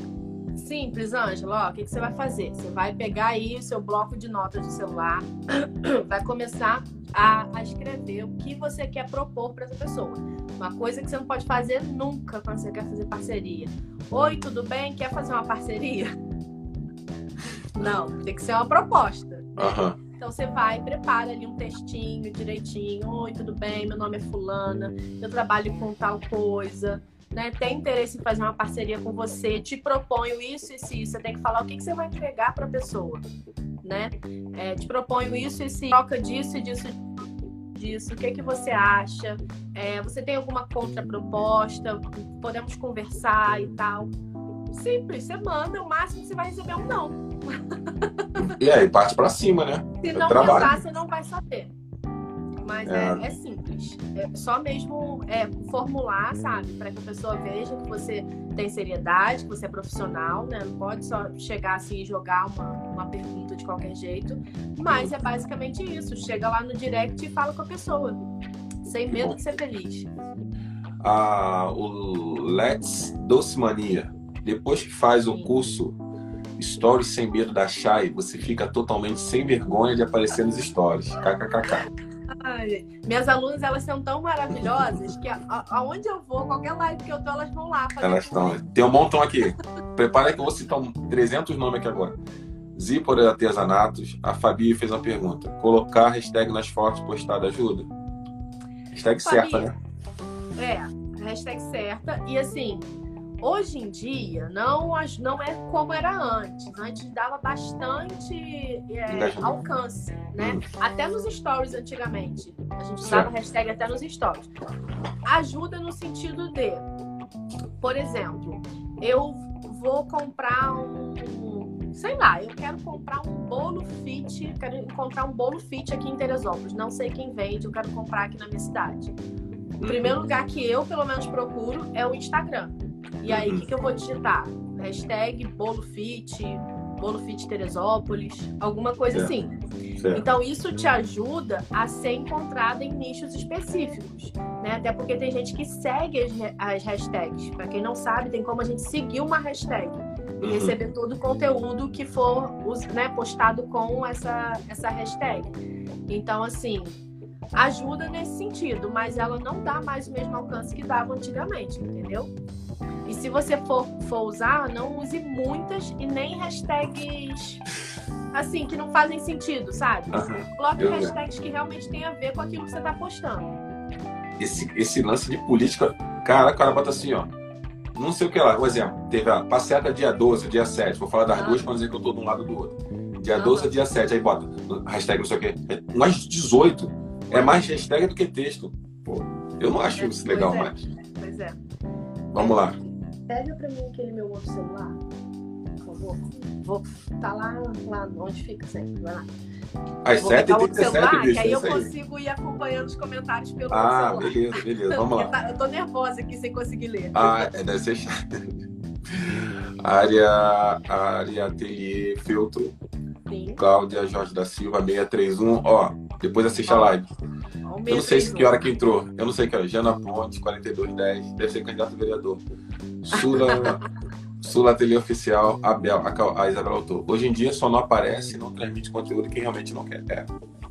Simples, Ângela. o que, que você vai fazer? Você vai pegar aí o seu bloco de notas do celular, vai começar a, a escrever o que você quer propor para essa pessoa. Uma coisa que você não pode fazer nunca quando você quer fazer parceria. Oi, tudo bem? Quer fazer uma parceria? Não, tem que ser uma proposta. Uhum. Então você vai, prepara ali um textinho direitinho. Oi, tudo bem? Meu nome é Fulana, eu trabalho com tal coisa. Né, tem interesse em fazer uma parceria com você, te proponho isso e isso, isso. Você tem que falar o que, que você vai entregar para a pessoa, né? É, te proponho isso e isso, troca disso e disso, disso. O que que você acha? É, você tem alguma contraproposta? Podemos conversar e tal. Simples, você manda, o máximo você vai receber é um não. E aí, parte para cima, né? Se não pensar, você não vai saber. Mas é, é, é simples. É só mesmo é, formular, sabe? Para que a pessoa veja que você tem seriedade, que você é profissional, né? Não pode só chegar assim e jogar uma, uma pergunta de qualquer jeito. Mas é basicamente isso. Chega lá no direct e fala com a pessoa. Sem medo de ser feliz. Ah, o Let's Doce Mania depois que faz o curso Stories Sem Medo da Chay, você fica totalmente sem vergonha de aparecer nos stories. KKKK. Ai, minhas alunas, elas são tão maravilhosas que a, aonde eu vou, qualquer live que eu tô, elas vão lá. Elas estão. Tem um montão aqui. Prepara que eu vou citar um, 300 nomes aqui agora. Zípora Artesanatos, a Fabi fez uma pergunta. Colocar hashtag nas fotos postadas ajuda? Hashtag Fabi, certa, né? É, hashtag certa. E assim, Hoje em dia, não, não é como era antes. Antes dava bastante é, alcance, né? Hum. Até nos stories antigamente. A gente usava hashtag até nos stories. Ajuda no sentido de, por exemplo, eu vou comprar um, sei lá, eu quero comprar um bolo fit, quero encontrar um bolo fit aqui em Teresópolis. Não sei quem vende, eu quero comprar aqui na minha cidade. O primeiro uhum. lugar que eu, pelo menos, procuro é o Instagram. E aí, o uhum. que, que eu vou digitar? Hashtag bolo fit, bolo fit Teresópolis, alguma coisa assim. Certo. Então, isso te ajuda a ser encontrada em nichos específicos, né? Até porque tem gente que segue as, as hashtags. Para quem não sabe, tem como a gente seguir uma hashtag e uhum. receber todo o conteúdo que for né, postado com essa, essa hashtag. Então, assim, ajuda nesse sentido, mas ela não dá mais o mesmo alcance que dava antigamente, entendeu? E se você for, for usar, não use muitas e nem hashtags assim, que não fazem sentido, sabe? Uhum. Coloque Eu... hashtags que realmente tem a ver com aquilo que você está postando. Esse, esse lance de política, cara, o cara bota assim, ó. Não sei o que lá. Por exemplo, teve a passeata dia 12, dia 7. Vou falar das duas para dizer que eu tô de um lado do outro. Dia uhum. 12 dia 7. Aí bota hashtag não sei o quê. É mais 18. É mais hashtag do que texto. Pô, eu não acho isso legal é. mais. Pois é. Vamos lá. Pega pra mim aquele meu outro celular, por favor. Vou tá lá, lá onde fica sempre. Vai lá. Às 7h37, bicho. Que aí eu consigo ir acompanhando os comentários pelo ah, celular. Ah, beleza, beleza. Vamos lá. Tá, eu tô nervosa aqui sem conseguir ler. Ah, é, deve ser chato. área, área Ateliê Filtro. Sim. Cláudia Jorge da Silva, 631. Ó, depois assiste a live. Eu não sei que hora que entrou. Eu não sei que hora. Jana Ponte, 4210. Deve ser candidato a vereador. Sula, Sula Ateliê Oficial, Abel, a, a Isabela Autor. Hoje em dia só não aparece e não transmite conteúdo quem realmente não quer. É.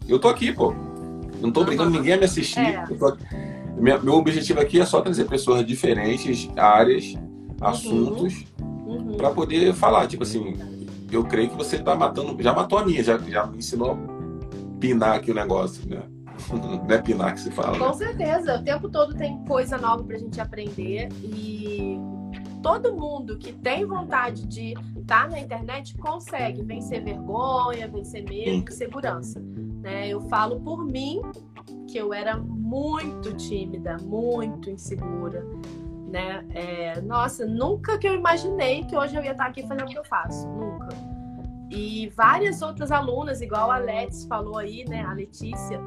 Eu tô aqui, pô. Não tô brigando ninguém a me assistir. É. Meu, meu, objetivo aqui é só trazer pessoas diferentes, áreas, uhum. assuntos, uhum. para poder falar. Tipo assim, eu creio que você tá matando. Já matou a minha, já, já me ensinou a pinar aqui o negócio, né? Não é pinar que se fala. Com certeza. O tempo todo tem coisa nova pra gente aprender e todo mundo que tem vontade de estar tá na internet consegue vencer vergonha, vencer medo, segurança. Né? Eu falo por mim que eu era muito tímida, muito insegura. Né? É, nossa, nunca que eu imaginei que hoje eu ia estar aqui fazendo o que eu faço. Nunca. E várias outras alunas, igual a Letis falou aí, né? A Letícia,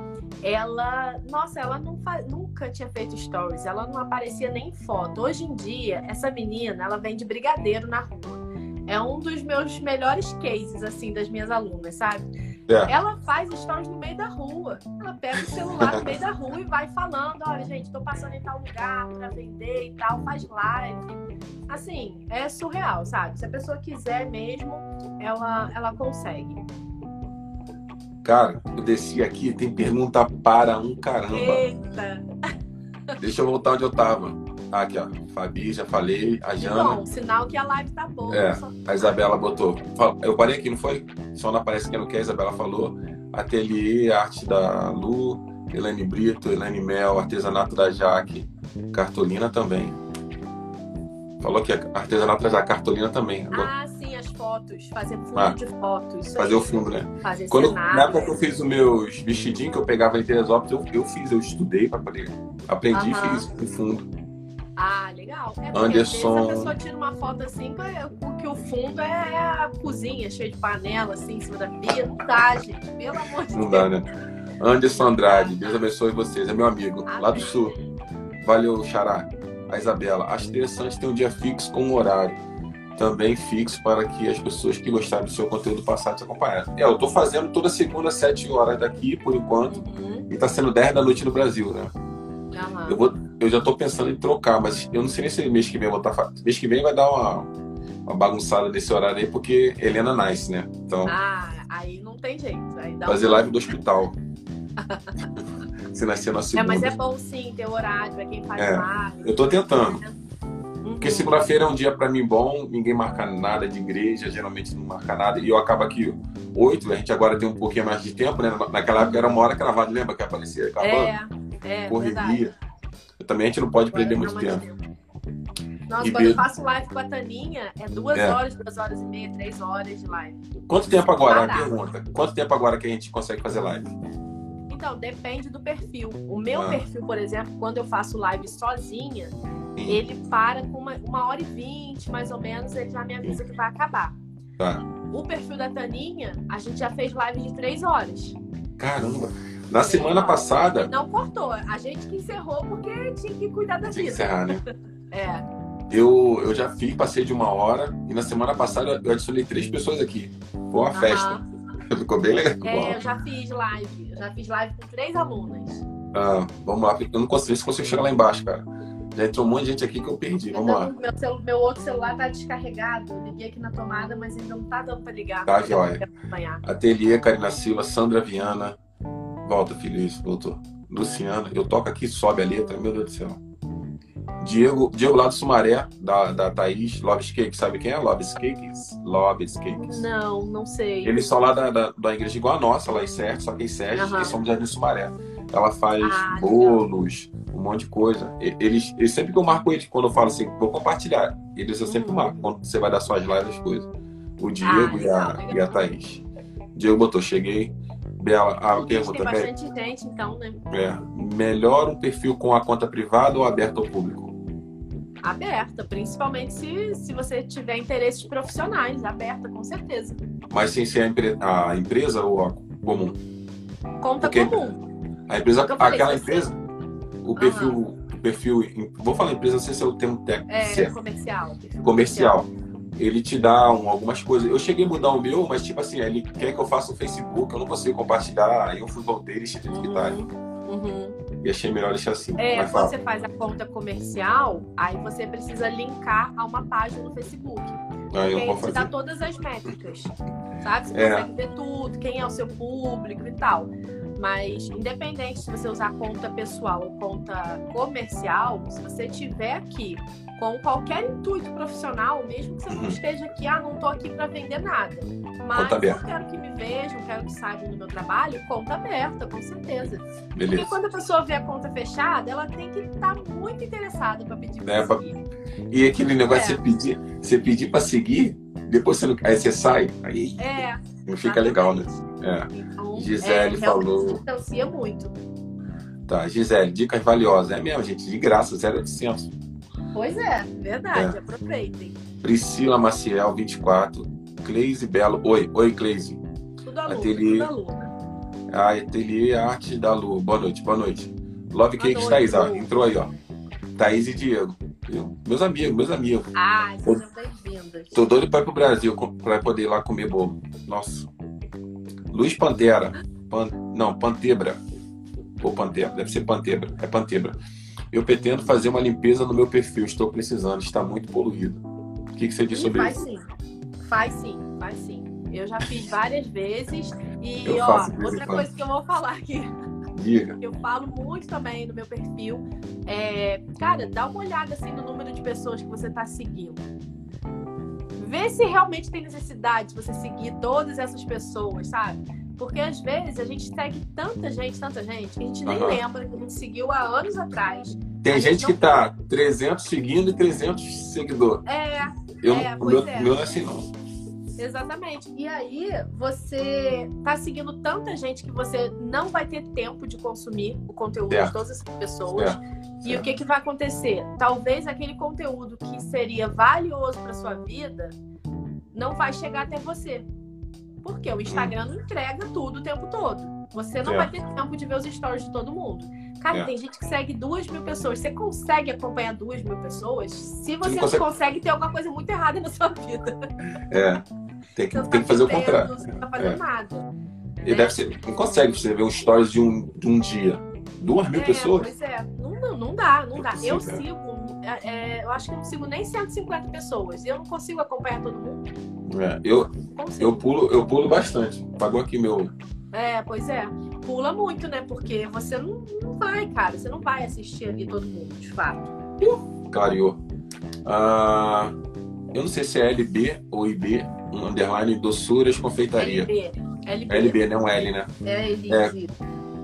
ela, nossa, ela não nunca tinha feito stories, ela não aparecia nem em foto. Hoje em dia, essa menina, ela vende brigadeiro na rua. É um dos meus melhores cases, assim, das minhas alunas, sabe? É. Ela faz stories no meio da rua. Ela pega o celular no meio da rua e vai falando: olha, gente, tô passando em tal lugar para vender e tal, faz live. Assim, é surreal, sabe? Se a pessoa quiser mesmo, ela, ela consegue. Cara, eu desci aqui, tem pergunta para um caramba. Eita! Deixa eu voltar onde eu tava. Ah, aqui, ó. Fabi, já falei. A Jana. Bom, sinal que a live tá boa. É, a Isabela botou. Eu parei aqui, não foi? Só não aparece que não quer, a Isabela falou. Ateliê, arte da Lu, Elaine Brito, Elaine Mel, artesanato da Jaque, cartolina também. Falou que artesanato da cartolina também. Ah, sim, as fotos. Fazer fundo ah, de fotos. Fazer o fundo, né? Fazer Quando, Na época que eu fiz os meus vestidinhos que eu pegava em Teresópolis, eu, eu fiz, eu estudei para poder. Aprendi e fiz o fundo. Ah, legal. É Anderson. a pessoa tira uma foto assim, porque o fundo é a cozinha, cheia de panela, assim, em cima da pia. Não dá, gente. Pelo amor de Não Deus. dá, né? Anderson Andrade, Deus abençoe vocês. É meu amigo, Amém. lá do sul. Valeu, Xará. A Isabela. Acho interessante ter um dia fixo com um horário. Também fixo para que as pessoas que gostaram do seu conteúdo passarem te acompanhar. É, eu tô fazendo toda segunda, às 7 horas daqui, por enquanto. Uhum. E tá sendo 10 da noite no Brasil, né? Uhum. Eu, vou, eu já tô pensando em trocar, mas eu não sei nem se mês que vem eu vou estar. Tá, mês que vem vai dar uma, uma bagunçada nesse horário aí, porque Helena Nice, né? Então. Ah, aí não tem jeito. fazer um... live do hospital. se nascer na segunda. É, mas é bom sim ter horário pra quem faz é, live. Eu tô tentando. Uhum. Porque segunda-feira é um dia para mim bom, ninguém marca nada de igreja, geralmente não marca nada, e eu acabo aqui oito, a gente agora tem um pouquinho mais de tempo, né? Naquela época era uma hora cravada, lembra que aparecia acabando? É, é correria. Também a gente não pode perder muito tempo. Nossa, e quando eu faço live com a Taninha, é duas é. horas, duas horas e meia, três horas de live. Quanto tempo agora? Pergunta. Quanto tempo agora que a gente consegue fazer live? Então, depende do perfil. O meu ah. perfil, por exemplo, quando eu faço live sozinha, Sim. ele para com uma, uma hora e vinte, mais ou menos, ele já me avisa que vai acabar. Tá. O perfil da Taninha, a gente já fez live de três horas. Caramba! Na semana passada. Não cortou. A gente que encerrou porque tinha que cuidar da tinha vida. Que encerrar, né? é. Eu, eu já fiz, passei de uma hora e na semana passada eu adicionei três pessoas aqui. Foi uma festa. Ficou bem legal. É, eu já fiz live. Eu já fiz live com três alunas. Ah, vamos lá. Eu não consegui, se você chegar lá embaixo, cara. Já entrou um monte de gente aqui que eu perdi. Vamos lá. Meu, meu, outro celular tá descarregado. Eu liguei aqui na tomada, mas ele não tá dando pra ligar. Tá, joia. Ateliê, Karina Silva, Sandra Viana, Volta, filho, isso, voltou. Luciana, eu toco aqui, sobe a letra, meu Deus do céu. Diego, Diego lá do Sumaré, da, da Thaís, Loves Cakes, sabe quem é? Loves Cakes? Loves Cakes. Não, não sei. Eles são lá da, da, da igreja igual a nossa, lá em Sérgio, só que em Sérgio, uhum. eles são do Jardim Sumaré. Ela faz ah, bolos, um monte de coisa. Eles, eles, sempre que eu marco eles, quando eu falo assim, vou compartilhar, eles eu sempre uhum. marco, quando você vai dar suas lives, as coisas. O Diego ah, e, a, legal. e a Thaís. Diego botou, cheguei, Bela, a pergunta. Tem bastante gente, então, né? É. Melhor um perfil com a conta privada ou aberto ao público? Aberta, principalmente se, se você tiver interesses profissionais. Aberta, com certeza. Mas sem ser a, empre a empresa ou a comum? Conta Porque comum. A empresa, aquela empresa, o perfil, uhum. o perfil, vou falar empresa, não sei se é o termo técnico. É, comercial. Comercial. comercial ele te dá um, algumas coisas. Eu cheguei a mudar o meu, mas tipo assim, ele quer que eu faça o Facebook, eu não consigo compartilhar, aí eu fui voltei e etiquetagem. Uhum. uhum. E achei melhor deixar assim. É, quando você faz a conta comercial, aí você precisa linkar a uma página no Facebook. Aí porque aí te dá todas as métricas. Sabe? Você é. consegue ver tudo, quem é o seu público e tal. Mas, independente se você usar conta pessoal ou conta comercial, se você tiver aqui com qualquer intuito profissional, mesmo que você não esteja aqui, ah, não estou aqui para vender nada, Mas eu quero que me vejam, quero que saibam do meu trabalho, conta aberta, com certeza. Beleza. Porque quando a pessoa vê a conta fechada, ela tem que estar tá muito interessada para pedir para é, seguir. E aquele negócio, é. você pedir, você pedir para seguir, depois você não... aí você sai, aí é, não fica legal, né? É. Então, Gisele é, falou. Distancia muito. Tá, Gisele, dicas valiosas. É mesmo, gente, de graça, 0800. Pois é, verdade, é. aproveitem. Priscila Maciel, 24. Cleise Belo. Oi, oi, Cleise. Tudo aluna, Ateliê... tudo aluna. Ah, Ateliê Arte da Lu. Boa noite, boa noite. Love boa Cakes Thaís, ó. Entrou aí, ó. Thaís e Diego. Meus amigos, meus amigos. Ah, sejam bem-vindos. Tô doido para ir pro Brasil para poder ir lá comer bolo. Nossa. Luiz Pantera. Pan... Não, Pantebra. Ou Pantebra, deve ser Pantebra. É Pantebra. Eu pretendo fazer uma limpeza no meu perfil. Estou precisando, está muito poluído. O que, que você diz sobre faz isso? Sim. Faz sim, faz sim. Eu já fiz várias vezes. E, eu ó, outra coisa que eu vou falar aqui. Diga. Eu falo muito também no meu perfil. É, cara, dá uma olhada assim no número de pessoas que você está seguindo. Vê se realmente tem necessidade de você seguir todas essas pessoas, sabe? Porque às vezes a gente segue tanta gente, tanta gente, que a gente nem uhum. lembra que a gente seguiu há anos atrás. Tem gente, gente que tá 300 seguindo e 300 seguidores. É. Eu, é, o meu, é. meu não é assim, não. Exatamente. E aí, você tá seguindo tanta gente que você não vai ter tempo de consumir o conteúdo de todas essas pessoas. E o que, que vai acontecer? Talvez aquele conteúdo que seria valioso para sua vida não vai chegar até você. Porque o Instagram não entrega tudo o tempo todo. Você não vai ter tempo de ver os stories de todo mundo. Cara, tem gente que segue duas mil pessoas. Você consegue acompanhar duas mil pessoas? Se você, não consegue... consegue, tem alguma coisa muito errada na sua vida. É. Tem que, tem que fazer o contrário. Você não tá fazendo é. nada. E né? deve ser. Não consegue você ver os stories de um, de um dia. Duas mil é, pessoas? Pois é. Não, não, não dá, não dá. Eu sigo. É, eu acho que eu não sigo nem 150 pessoas. Eu não consigo acompanhar todo mundo. É, eu, eu, pulo, eu pulo bastante. Pagou aqui meu. É, pois é. Pula muito, né? Porque você não, não vai, cara. Você não vai assistir ali todo mundo, de fato. Clareou. Ah, eu não sei se é LB ou IB, um underline doçuras confeitaria. LB. LB, LB né? Um L, né? É. É,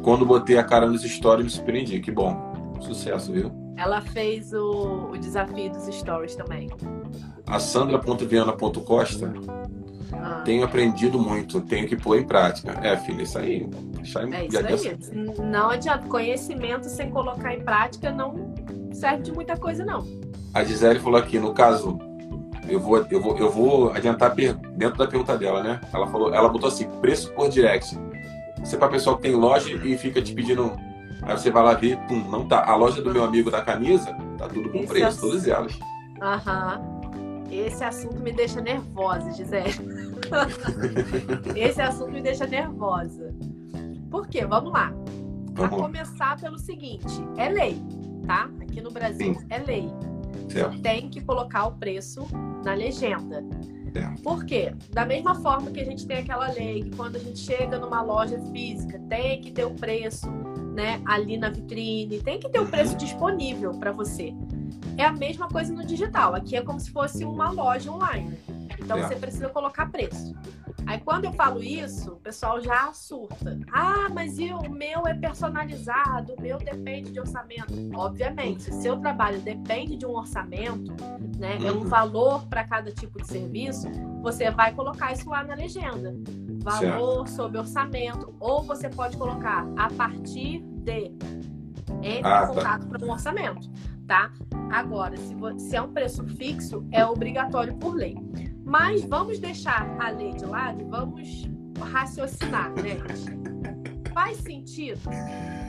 quando botei a cara nos stories, me surpreendi. Que bom. Sucesso, viu? Ela fez o, o desafio dos stories também a Sandra.viana.costa, ah. tenho aprendido muito, tenho que pôr em prática. É, filha, isso aí. Isso aí é isso aí. Não adianta. Conhecimento sem colocar em prática não serve de muita coisa, não. A Gisele falou aqui, no caso, eu vou, eu vou, eu vou adiantar dentro da pergunta dela, né? Ela falou, ela botou assim, preço por direct. Você é para pessoal que tem loja e fica te pedindo. Aí você vai lá ver, pum, não tá. A loja do meu amigo da camisa, tá tudo com preço, é... todas elas. Aham. Esse assunto me deixa nervosa, Gisele. Esse assunto me deixa nervosa. Por quê? Vamos lá. Vamos. A começar pelo seguinte: é lei, tá? Aqui no Brasil Sim. é lei. Certo. Tem que colocar o preço na legenda. Certo. Por quê? Da mesma forma que a gente tem aquela lei que quando a gente chega numa loja física tem que ter o preço né, ali na vitrine, tem que ter o preço uhum. disponível para você. É a mesma coisa no digital. Aqui é como se fosse uma loja online. Então é. você precisa colocar preço. Aí quando eu falo isso, o pessoal já surta. Ah, mas e o meu é personalizado, o meu depende de orçamento. Obviamente, se seu trabalho depende de um orçamento, né, é um uhum. valor para cada tipo de serviço, você vai colocar isso lá na legenda. Valor certo. sobre orçamento, ou você pode colocar a partir de entre ah, em tá. contato tá. para um orçamento tá? Agora, se, se é um preço fixo, é obrigatório por lei. Mas vamos deixar a lei de lado e vamos raciocinar, gente. Faz sentido,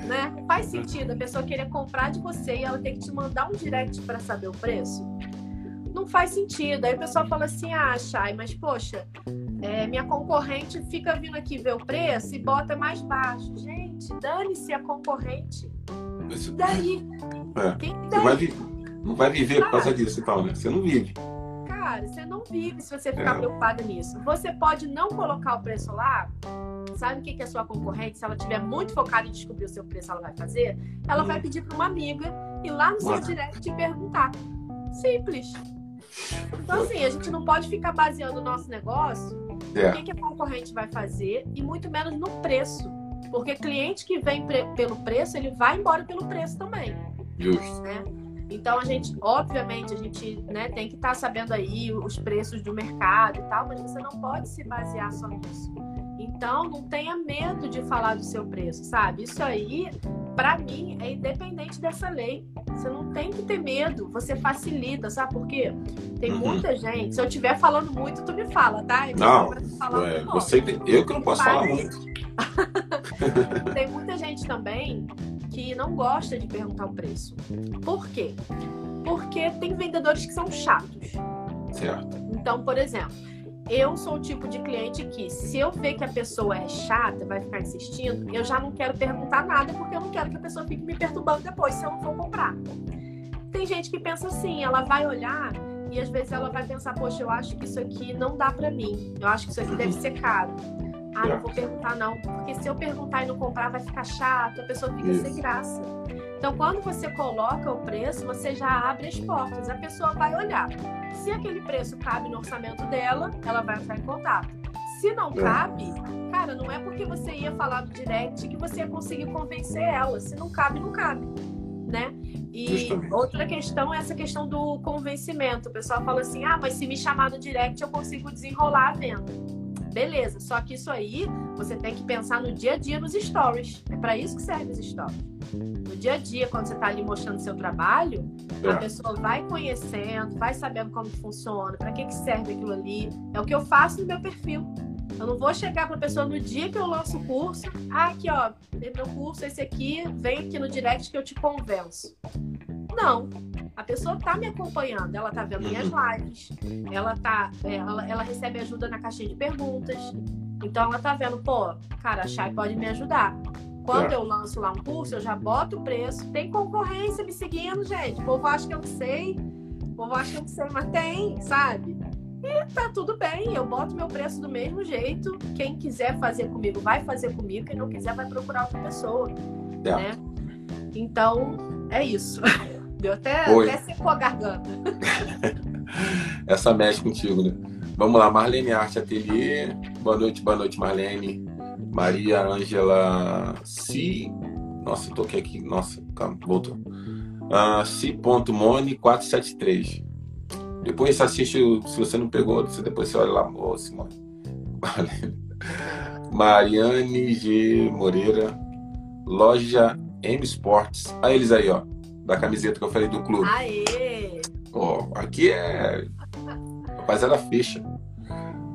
né? Faz sentido a pessoa querer comprar de você e ela ter que te mandar um direct para saber o preço? Não faz sentido. Aí o pessoal fala assim: ah, Chay, mas poxa, é, minha concorrente fica vindo aqui ver o preço e bota mais baixo. Gente, dane-se a concorrente. E daí? É. Quem daí? Você vai não vai viver por causa disso então, né? Você não vive. Cara, você não vive se você ficar é. preocupado nisso. Você pode não colocar o preço lá. Sabe o que, que a sua concorrente, se ela estiver muito focada em descobrir o seu preço, ela vai fazer? Ela hum. vai pedir para uma amiga ir lá no seu direct te perguntar. Simples. Então, assim, a gente não pode ficar baseando o nosso negócio é. o que, que a concorrente vai fazer e muito menos no preço. Porque cliente que vem pelo preço, ele vai embora pelo preço também. Justo. Né? Então a gente, obviamente, a gente né, tem que estar tá sabendo aí os preços do mercado e tal, mas você não pode se basear só nisso. Então não tenha medo de falar do seu preço, sabe? Isso aí, para mim, é independente dessa lei. Você não tem que ter medo, você facilita, sabe por quê? Tem uhum. muita gente. Se eu estiver falando muito, tu me fala, tá? Eu não, é, você eu que não posso falar muito. tem muita gente também que não gosta de perguntar o preço. Por quê? Porque tem vendedores que são chatos. Certo. Então, por exemplo, eu sou o tipo de cliente que, se eu ver que a pessoa é chata, vai ficar insistindo, eu já não quero perguntar nada, porque eu não quero que a pessoa fique me perturbando depois se eu não for comprar. Tem gente que pensa assim, ela vai olhar e às vezes ela vai pensar, poxa, eu acho que isso aqui não dá para mim, eu acho que isso aqui deve ser caro. Ah, não vou perguntar não, porque se eu perguntar e não comprar vai ficar chato, a pessoa fica Isso. sem graça. Então, quando você coloca o preço, você já abre as portas. A pessoa vai olhar. Se aquele preço cabe no orçamento dela, ela vai entrar em contato. Se não é. cabe, cara, não é porque você ia falar no direct que você ia conseguir convencer ela. Se não cabe, não cabe. Né? E Justamente. outra questão é essa questão do convencimento. O pessoal fala assim: ah, mas se me chamar no direct eu consigo desenrolar a venda. Beleza, só que isso aí você tem que pensar no dia a dia nos stories. É para isso que serve os stories. No dia a dia, quando você está ali mostrando seu trabalho, é. a pessoa vai conhecendo, vai sabendo como funciona, para que, que serve aquilo ali. É o que eu faço no meu perfil. Eu não vou chegar para a pessoa no dia que eu lanço o curso, ah, aqui ó, meu curso esse aqui, vem aqui no direct que eu te convenço. Não, a pessoa tá me acompanhando, ela tá vendo minhas lives, ela tá, é, ela, ela recebe ajuda na caixinha de perguntas. Então ela tá vendo, pô, cara, a Chay pode me ajudar. Quando eu lanço lá um curso, eu já boto o preço. Tem concorrência me seguindo, gente. O povo acha que eu não sei. O povo acha que eu não sei, mas tem, sabe? E tá tudo bem, eu boto meu preço do mesmo jeito. Quem quiser fazer comigo, vai fazer comigo. Quem não quiser, vai procurar outra pessoa. É. Né? Então, é isso. Deu até, Oi. até secou a garganta. Essa mexe contigo, né? Vamos lá, Marlene Arte Atelier. Boa noite, boa noite, Marlene. Maria Ângela Si. Nossa, toquei aqui. Nossa, calma, voltou. Uh, Si.mone 473. Depois você assiste, se você não pegou, você depois você olha lá, ô Simone. Mariane G. Moreira. Loja M Sports. Aí eles aí, ó da camiseta que eu falei do clube. Aê! Ó, aqui é. Rapaziada, fecha.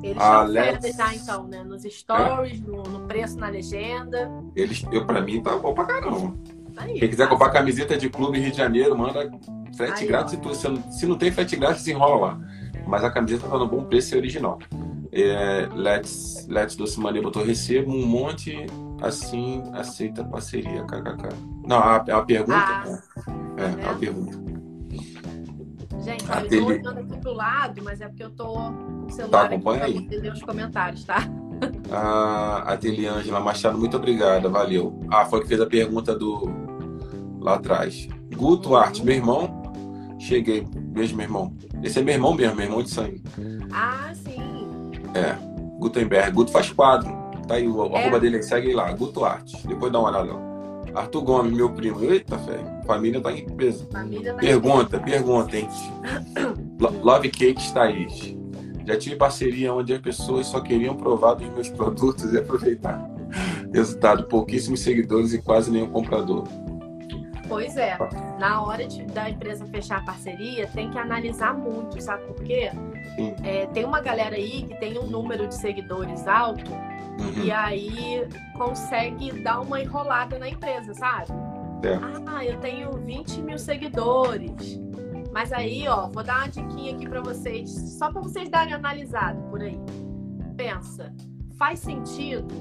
Eles Alex... já então, né? Nos stories, é? no, no, preço, na legenda. Eles, eu, pra mim, tá bom pra caramba. Aí, Quem quiser comprar camiseta de clube Rio de Janeiro, manda frete grátis e tudo. Se não, se não tem frete grátis, enrola lá. Mas a camiseta tá no bom preço e é original. É, Let's, Let's Doce Mania botou recebo um monte assim, aceita parceria, kkk. Não, a, a pergunta. Ah. É, é a pergunta. Gente, olha, eu tô olhando aqui pro lado, mas é porque eu tô com o celular tá, acompanha aqui pra aí. os comentários, tá? A Teliângela Machado, muito obrigada, valeu. Ah, foi que fez a pergunta do lá atrás. Guto uhum. Arte, meu irmão. Cheguei. Beijo, meu irmão. Esse é meu irmão mesmo, meu irmão de sangue. Ah, sim. É. Gutenberg. Guto faz quadro. Tá aí, o é. arroba dele, segue lá, Guto Arte. Depois dá uma olhada lá. Arthur Gomes, meu primo. Eita, fé. Família tá em peso. Família tá pergunta, pergunta, hein? Love Cakes Thaís. Já tive parceria onde as pessoas só queriam provar dos meus produtos e aproveitar. Resultado: pouquíssimos seguidores e quase nenhum comprador. Pois é. Na hora de, da empresa fechar a parceria, tem que analisar muito, sabe por quê? É, tem uma galera aí que tem um número de seguidores alto Uhum. E aí consegue dar uma enrolada na empresa, sabe? É. Ah, eu tenho 20 mil seguidores. Mas aí, ó, vou dar uma diquinha aqui para vocês, só para vocês darem analisado por aí. Pensa, faz sentido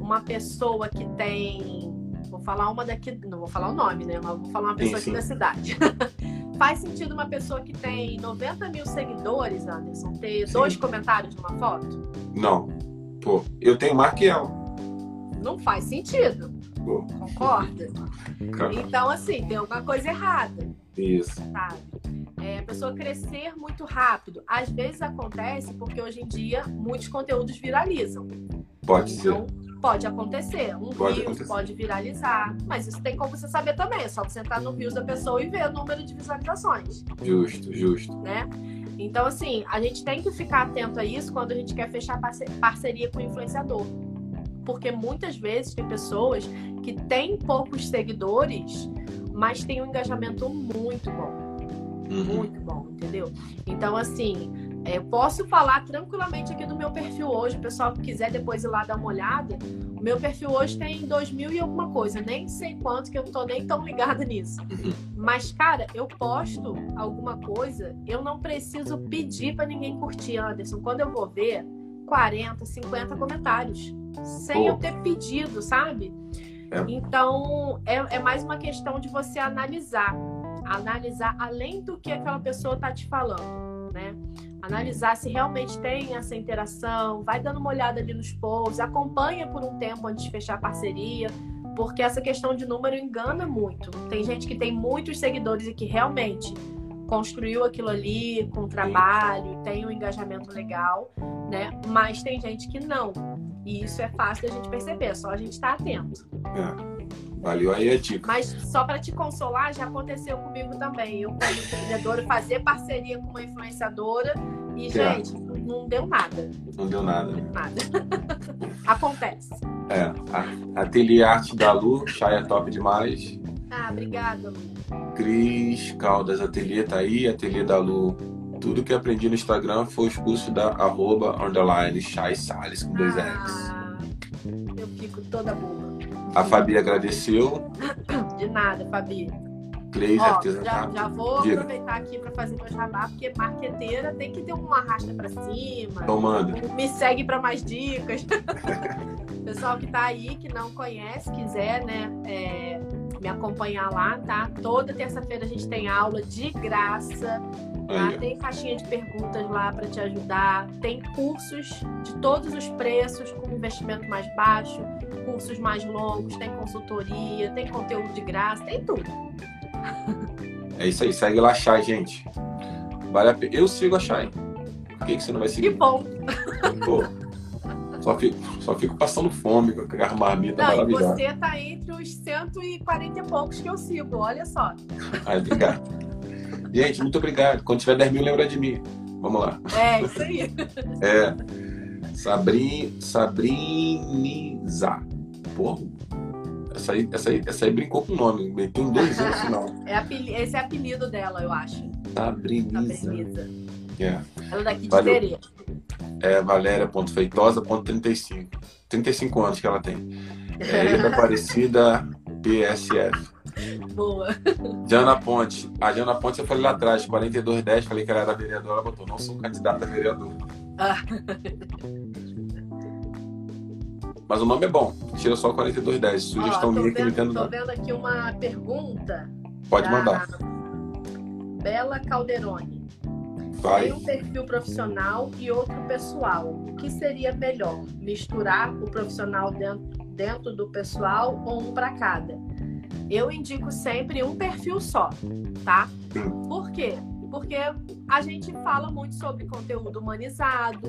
uma pessoa que tem. Vou falar uma daqui. Não vou falar o nome, né? Mas vou falar uma pessoa sim, sim. aqui da cidade. faz sentido uma pessoa que tem 90 mil seguidores, Anderson, ter sim. dois comentários numa foto? Não. Pô, eu tenho mais que ela. Não faz sentido. Pô. Concorda? Então, assim, tem alguma coisa errada. Isso. Sabe? é, a pessoa crescer muito rápido. Às vezes acontece porque hoje em dia muitos conteúdos viralizam. Pode então, ser. Pode acontecer. Um Pode Reels acontecer. pode viralizar. Mas isso tem como você saber também. É só você entrar no Reels da pessoa e ver o número de visualizações, Justo, justo. né? Então, assim, a gente tem que ficar atento a isso quando a gente quer fechar parce- parceria com o influenciador. Porque muitas vezes tem pessoas que têm poucos seguidores, mas têm um engajamento muito bom Uhum. muito bom, entendeu? Então, assim, eu posso falar tranquilamente aqui do meu perfil hoje. O pessoal que quiser depois ir lá dar uma olhada. O meu perfil hoje tem dois mil e alguma coisa. Nem sei quanto, que eu não tô nem tão ligada nisso. Mas, cara, eu posto alguma coisa, eu não preciso pedir pra ninguém curtir, Anderson. Quando eu vou ver, 40, 50 comentários. Sem Pô. eu ter pedido, sabe? É. Então, é, é mais uma questão de você analisar. Analisar além do que aquela pessoa tá te falando, né? Analisar se realmente tem essa interação, vai dando uma olhada ali nos posts, acompanha por um tempo antes de fechar a parceria, porque essa questão de número engana muito. Tem gente que tem muitos seguidores e que realmente construiu aquilo ali com trabalho, tem um engajamento legal, né? Mas tem gente que não. E isso é fácil da gente perceber, é só a gente estar atento. É. Valeu aí a dica. Mas só para te consolar, já aconteceu comigo também. Eu, como empreendedora, fazer parceria com uma influenciadora e, Certo. gente, não deu nada. Não deu nada. Não deu nada. Acontece. É. Ateliê Arte da Lu, Chay é top demais. Ah, obrigada, Lu. Cris Caldas Ateliê tá aí, Ateliê da Lu. Tudo que aprendi no Instagram foi os cursos da arroba underline Chay Salles com dois. Ah, eu fico toda boa. A Fabi agradeceu. De nada, Fabi. Cleis Ó, já, já vou Diga. aproveitar aqui para fazer meu jabá, porque marqueteira tem que ter uma arrasta para cima. Então manda. Me segue para mais dicas. Pessoal que tá aí, que não conhece, quiser, né, é, me acompanhar lá, tá? Toda terça-feira a gente tem aula de graça, tá? Tem caixinha de perguntas lá para te ajudar. Tem cursos de todos os preços, com investimento mais baixo, cursos mais longos, tem consultoria, tem conteúdo de graça, tem tudo. É isso aí, segue lá, Chay, gente. Vale a pena. Eu sigo a Chay. Por que, que você não vai Que seguir? bom. Pô, só fico, só fico passando fome com aquela marmita Não, e maravilhosa. você tá entre os 140 e poucos que eu sigo, olha só. Ai, obrigado. Gente, muito obrigado. Quando tiver 10 mil, lembra de mim. Vamos lá. É, isso aí. É. Sabri, Sabriniza. Porra. Essa aí, essa, aí, essa aí brincou com o nome. Meteu um dois no final. É apeli- Esse é apelido dela, eu acho. Sabriniza. Sabriniza. É. Ela é daqui de Valeu. Terê. É Valéria.feitosa.35. 35 anos que ela tem. É Ilha da Aparecida PSF. Boa. Diana Ponte. A Diana Ponte eu falei lá atrás, 4210, falei que ela era vereadora, ela botou, não sou candidata a vereador. Ah. Mas o nome é bom, tira só 4210. Ó, Sugestão tô, minha que eu vendo, entendo tô vendo aqui uma pergunta. Pode da mandar. Bela Calderoni. Vai. Tem um perfil profissional e outro pessoal. O que seria melhor? Misturar o profissional dentro, dentro do pessoal ou um para cada? Eu indico sempre um perfil só, tá? Por quê? Porque a gente fala muito sobre conteúdo humanizado,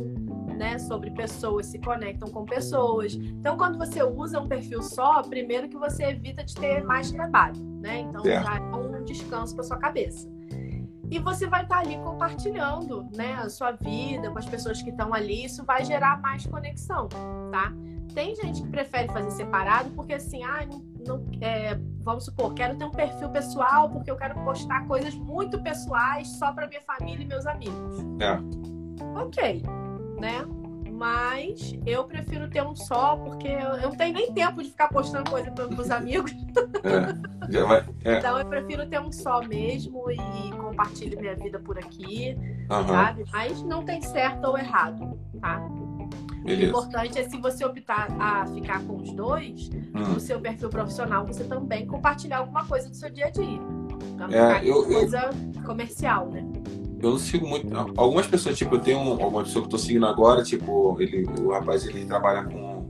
né? Sobre pessoas se conectam com pessoas. Então, quando você usa um perfil só, primeiro que você evita de ter mais trabalho, né? Então, Certo. já é um descanso para sua cabeça. E você vai estar ali compartilhando, né, a sua vida com as pessoas que estão ali. Isso vai gerar mais conexão, tá? Tem gente que prefere fazer separado porque assim, ah, não- é, vamos supor, quero ter um perfil pessoal porque eu quero postar coisas muito pessoais só para minha família e meus amigos. É. Ok, né? Mas eu prefiro ter um só porque eu, eu não tenho nem tempo de ficar postando coisa para os amigos. É. Já vai. É. Então eu prefiro ter um só mesmo e compartilho minha vida por aqui, Aham. sabe? Mas não tem certo ou errado, tá? O Beleza. importante é se você optar a ficar com os dois, Hum. no seu perfil profissional, você também compartilhar alguma coisa do seu dia a dia. Não É, eu- coisa comercial, né? Eu não sigo muito. não. Algumas pessoas, tipo, eu tenho um- alguma pessoa que eu tô seguindo agora, tipo, ele, o rapaz ele trabalha com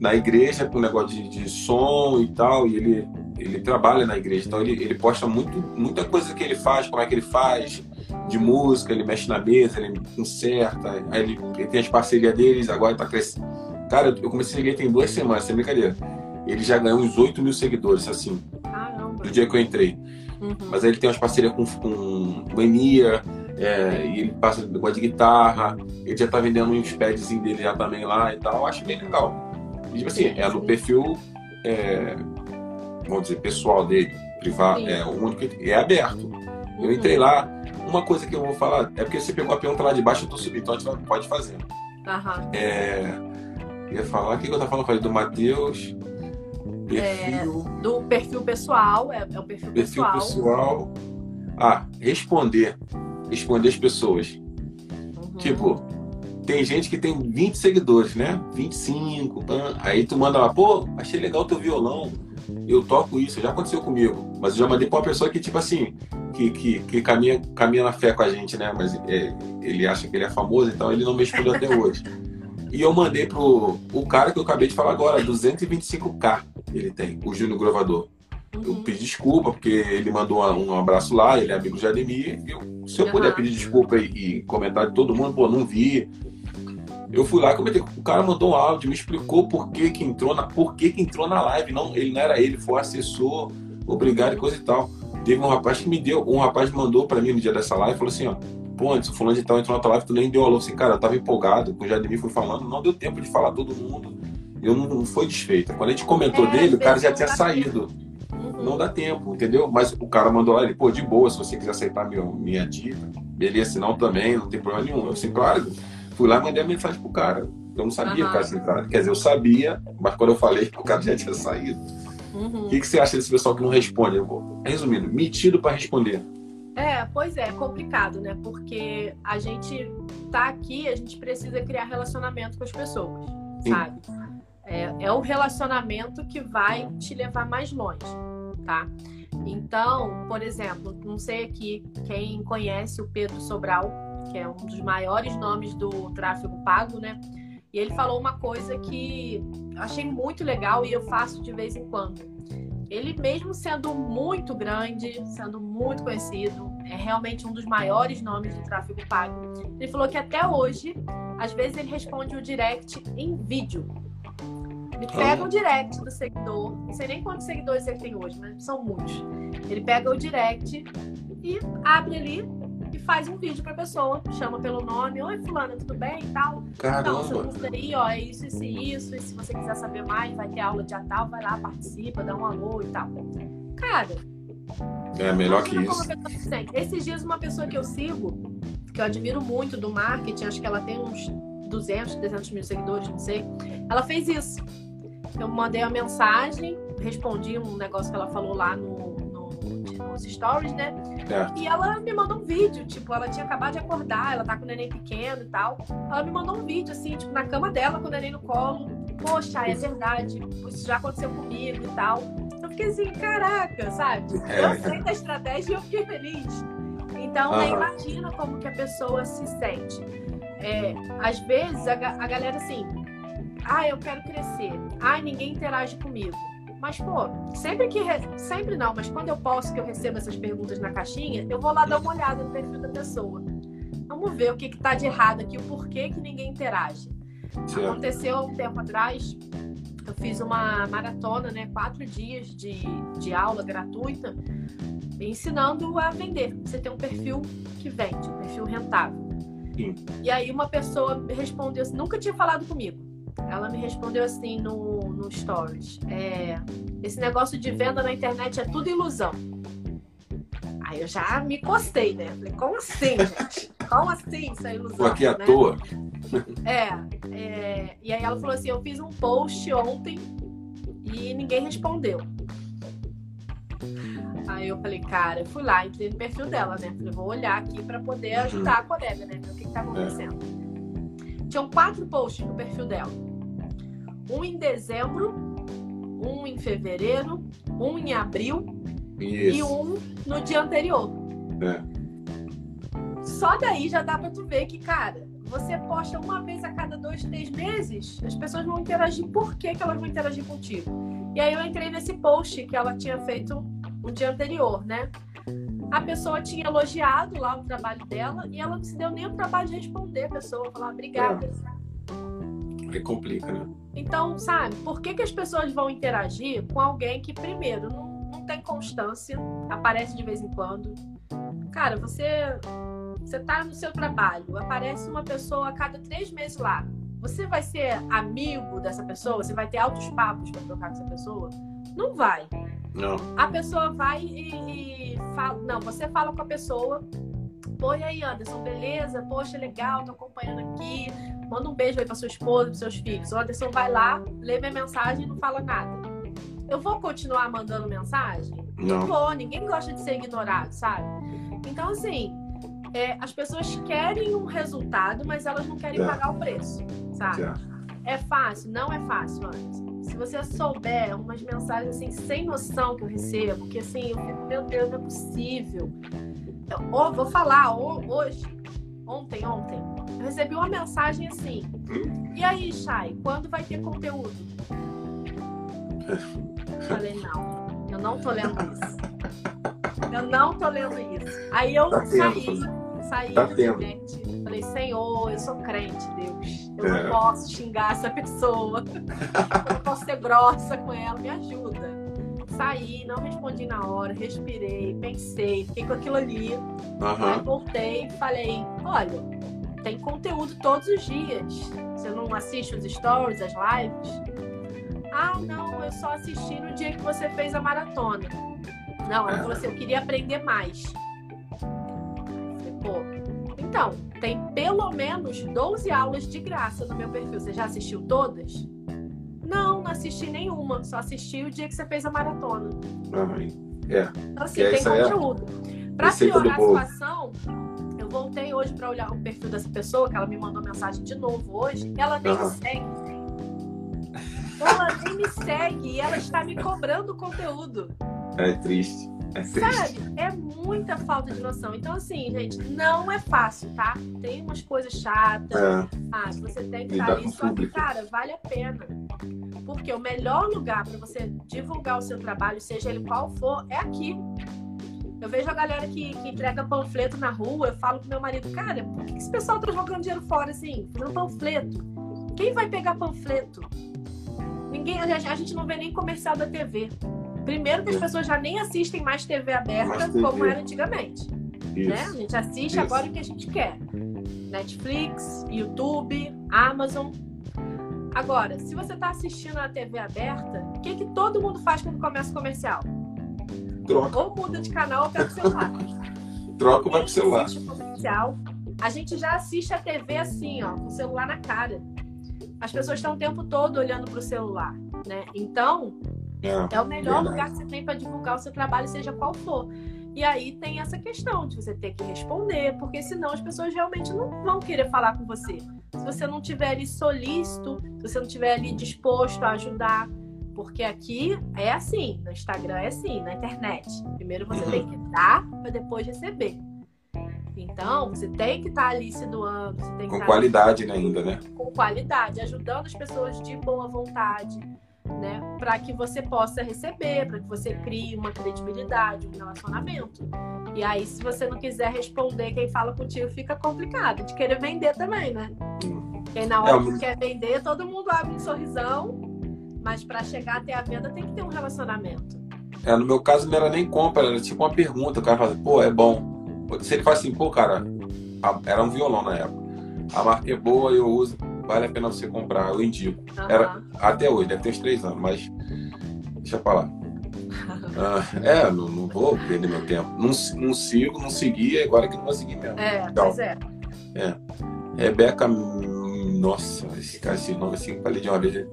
na igreja com negócio de, de som e tal, e ele ele trabalha na igreja, então ele, ele posta muito, muita coisa que ele faz, como é que ele faz, de música, ele mexe na mesa, ele conserta, aí ele, ele tem as parcerias deles, agora tá crescendo. Cara, eu comecei a seguir tem duas semanas, sem brincadeira. Ele já ganhou uns 8 mil seguidores, assim, Caramba. do dia que eu entrei. Uhum. Mas aí ele tem umas parcerias com, com o Enia, é, e ele passa negócio de guitarra, ele já tá vendendo uns padzinhos dele já também lá e tal, eu acho bem legal. E, tipo assim, é no perfil, é, vamos dizer, pessoal dele, privado, Sim. é o único que é aberto. Eu Uhum. entrei lá, uma coisa que eu vou falar, é porque você pegou a pergunta lá de baixo, eu tô subindo, então a gente pode fazer. Aham. É, eu ia falar, o que, que eu tava falando? Eu falei do Matheus, perfil, Do perfil pessoal, é, é o perfil, perfil pessoal. pessoal. Ah, responder. Responder as pessoas. Uhum. Tipo, tem gente que tem 20 seguidores, né? 25. pã. Aí tu manda lá, pô, achei legal teu violão. Eu toco isso, já aconteceu comigo. Mas eu já mandei pra uma pessoa que, tipo assim, que, que, que caminha, caminha na fé com a gente, né? Mas é, ele acha que ele é famoso, então ele não me respondeu até hoje. E eu mandei pro o cara que eu acabei de falar agora, 225k ele tem, o Júnior Grovador. Eu Uhum. pedi desculpa, porque ele mandou um abraço lá, ele é amigo de Ademir. Eu, se eu puder Aham. pedir desculpa e, e comentar de todo mundo, pô, não vi. Eu fui lá comentei. O cara mandou um áudio, me explicou por que, que entrou na, por que, que entrou na live. Não, ele não era ele, foi assessor, obrigado e coisa e tal. Teve um rapaz que me deu, um rapaz mandou pra mim no dia dessa live falou assim, ó. Pô, antes o fulano de tal entrou na tua live, tu nem deu alô. Assim, cara, eu tava empolgado, com o Jademir foi falando, não deu tempo de falar todo mundo. Eu não, não foi desfeita. Quando a gente comentou É, dele, o cara já tinha saído Uhum. não dá tempo, entendeu? Mas o cara mandou lá, ele, pô, de boa, se você quiser aceitar meu, minha dica, beleza, se não também, não tem problema nenhum. Eu assim, claro, fui lá e mandei a mensagem pro cara. Eu não sabia Aham. cara entrado. Quer dizer, eu sabia, mas quando eu falei, o cara já tinha saído. Uhum. O que, que você acha desse pessoal que não responde? Eu vou- Resumindo, metido pra responder. É, pois é, é complicado, né? Porque a gente tá aqui, a gente precisa criar relacionamento com as pessoas, Sim. sabe? É, é o relacionamento que vai te levar mais longe, tá? Então, por exemplo, não sei aqui quem conhece o Pedro Sobral, que é um dos maiores nomes do tráfego pago, né? E ele falou uma coisa que achei muito legal e eu faço de vez em quando. Ele mesmo sendo muito grande, sendo muito conhecido, é realmente um dos maiores nomes do tráfego pago. Ele falou que até hoje, às vezes ele responde o direct em vídeo. Ele pega o direct do seguidor, não sei nem quantos seguidores ele tem hoje, mas são muitos. Ele pega o direct e abre ali e faz um vídeo pra pessoa, chama pelo nome, oi fulano, tudo bem e tal. Caramba! isso aí, ó, é isso, isso e isso. E se você quiser saber mais, vai ter aula de tal, vai lá, participa, dá um alô e tal. Cara, É melhor que isso. Esses dias, uma pessoa que eu sigo, que eu admiro muito do marketing, acho que ela tem uns 200, 300 mil seguidores, não sei. Ela fez isso. Eu mandei uma mensagem, respondi um negócio que ela falou lá no, no- nos stories, né? Certo. E ela me mandou um vídeo, tipo, ela tinha acabado de acordar, ela tá com o neném pequeno e tal. Ela me mandou um vídeo, assim, tipo, na cama dela, com o neném no colo. Poxa, é verdade, isso já aconteceu comigo e tal. Eu fiquei assim, caraca, sabe? É. Eu sei da estratégia e eu fiquei feliz. Então, né, Aham. imagina como que a pessoa se sente. É, às vezes, a, a galera assim, ah, eu quero crescer. Ah, ninguém interage comigo. Mas, pô, sempre que. re- Sempre não, mas quando eu posso, que eu recebo essas perguntas na caixinha, eu vou lá dar uma olhada no perfil da pessoa. Vamos ver o que, que tá de errado aqui, o porquê que ninguém interage. certo. Aconteceu há um tempo atrás, eu fiz uma maratona, né? Quatro dias de, de aula gratuita, ensinando a vender. Você tem um perfil que vende, um perfil rentável. Sim. E aí uma pessoa me respondeu assim, nunca tinha falado comigo. Ela me respondeu assim no, no Stories. É, esse negócio de venda na internet é tudo ilusão. Aí eu já me costei, né? Falei, como assim, gente? Como assim isso é ilusão? Tô aqui à né? toa. É, é, e aí ela falou assim: eu fiz um post ontem e ninguém respondeu. Aí eu falei, cara, eu fui lá, entrei no perfil dela, né? Falei, vou olhar aqui pra poder ajudar a colega, né? Ver o que, que tá acontecendo. Tinham quatro posts no perfil dela: um em dezembro, um em fevereiro, um em abril e Isso. um no dia anterior. É. Só daí já dá pra tu ver que, cara, você posta uma vez a cada dois, três meses, as pessoas vão interagir. Por que, que elas vão interagir contigo? E aí eu entrei nesse post que ela tinha feito o dia anterior, né? A pessoa tinha elogiado lá o trabalho dela e ela não se deu nem o trabalho de responder a pessoa, falar obrigada. Aí complica, né? Então, sabe, por que, que as pessoas vão interagir com alguém que, primeiro, não, não tem constância, aparece de vez em quando? Cara, você, você tá no seu trabalho, aparece uma pessoa a cada três meses lá. Você vai ser amigo dessa pessoa? Você vai ter altos papos para trocar com essa pessoa? Não vai. Não. A pessoa vai e, e fala. Não, você fala com a pessoa. Pô, e aí, Anderson, beleza? Poxa, legal, tô acompanhando aqui. Manda um beijo aí pra sua esposa, pros seus filhos. O Anderson vai lá, lê minha mensagem e não fala nada. Eu vou continuar mandando mensagem? Não. vou, ninguém gosta de ser ignorado, sabe? Então, assim, é, as pessoas querem um resultado, mas elas não querem É. pagar o preço, sabe? Já. É fácil? Não é fácil, Anderson. Se você souber umas mensagens assim, sem noção que eu recebo, que assim, eu fico, meu Deus, não é possível. Eu, ó, vou falar, ó, hoje, ontem, ontem, recebi uma mensagem assim. E aí, Chay, quando vai ter conteúdo? Falei, não, eu não tô lendo isso. Eu não tô lendo isso. Aí eu Tá saí, saí Tá tendo. internet. Falei, Senhor, eu sou crente, Deus. Eu É. não posso xingar essa pessoa. eu não posso ser grossa com ela, me ajuda. Saí, não respondi na hora, respirei, pensei, fiquei com aquilo ali. Aí Aham. voltei e falei, olha, tem conteúdo todos os dias. Você não assiste os stories, as lives? Ah, não, eu só assisti no dia que você fez a maratona. Não, ela falou assim, eu queria aprender mais. Falei, pô, então, tem pelo menos 12 aulas de graça no meu perfil. Você já assistiu todas? Não, não assisti nenhuma. Só assisti o dia que você fez a maratona. Aham. É. Então, assim, E tem essa é conteúdo. Pra piorar a situação, voltei hoje pra olhar o perfil dessa pessoa, que ela me mandou mensagem de novo hoje. Ela nem me segue. Ela nem me segue e ela está me cobrando conteúdo. É triste. É triste. Sabe? É muita falta de noção. Então, assim, gente, não é fácil, tá? Tem umas coisas chatas, É. ah, você tem que estar ali, só que, cara, vale a pena. Porque o melhor lugar para você divulgar o seu trabalho, seja ele qual for, é aqui. Eu vejo a galera que, que entrega panfleto na rua, eu falo pro meu marido, cara, por que esse pessoal tá jogando dinheiro fora assim, fazendo panfleto? Quem vai pegar panfleto? Ninguém, a gente, a gente não vê nem comercial da TV. Primeiro que as pessoas já nem assistem mais TV aberta Mais TV. como era antigamente né? A gente assiste Isso. agora o que a gente quer. Netflix, YouTube, Amazon. Agora, se você está assistindo a TV aberta, o que, que todo mundo faz quando começa o comercial? Troca. Ou muda de canal ou pega o celular. Troca vai pro celular. Comercial. A gente já assiste a TV assim, ó, com o celular na cara. As pessoas estão o tempo todo olhando para o celular, né? Então, É. é o melhor Verdade. lugar que você tem para divulgar o seu trabalho, seja qual for. E aí tem essa questão de você ter que responder, porque senão as pessoas realmente não vão querer falar com você. Se você não tiver ali solícito, se você não tiver ali disposto a ajudar, porque aqui é assim, no Instagram é assim, na internet. Primeiro você Uhum. tem que dar para depois receber. Então, você tem que estar ali se doando, você tem que Com estar qualidade né, ainda, né? com qualidade, ajudando as pessoas de boa vontade, né? Para que você possa receber, para que você crie uma credibilidade, um relacionamento. E aí, se você não quiser responder, quem fala contigo fica complicado de querer vender também, né? Hum. Porque na hora É, que quer vender, todo mundo abre um sorrisão, mas para chegar até a venda tem que ter um relacionamento. É, no meu caso não era nem compra, era tipo uma pergunta. O cara fala, pô, é bom. Se ele fala assim, pô, cara, era um violão na época. A marca é boa, eu uso, vale a pena você comprar, eu indico. Aham. Era até hoje, deve ter uns três anos, mas deixa pra lá. Ah, é, não, não vou perder meu tempo. Não, não sigo, não segui, agora que não vou seguir mesmo. É, Então, pois é. Rebeca. Nossa, esse cara, esse nome assim, falei de uma vez.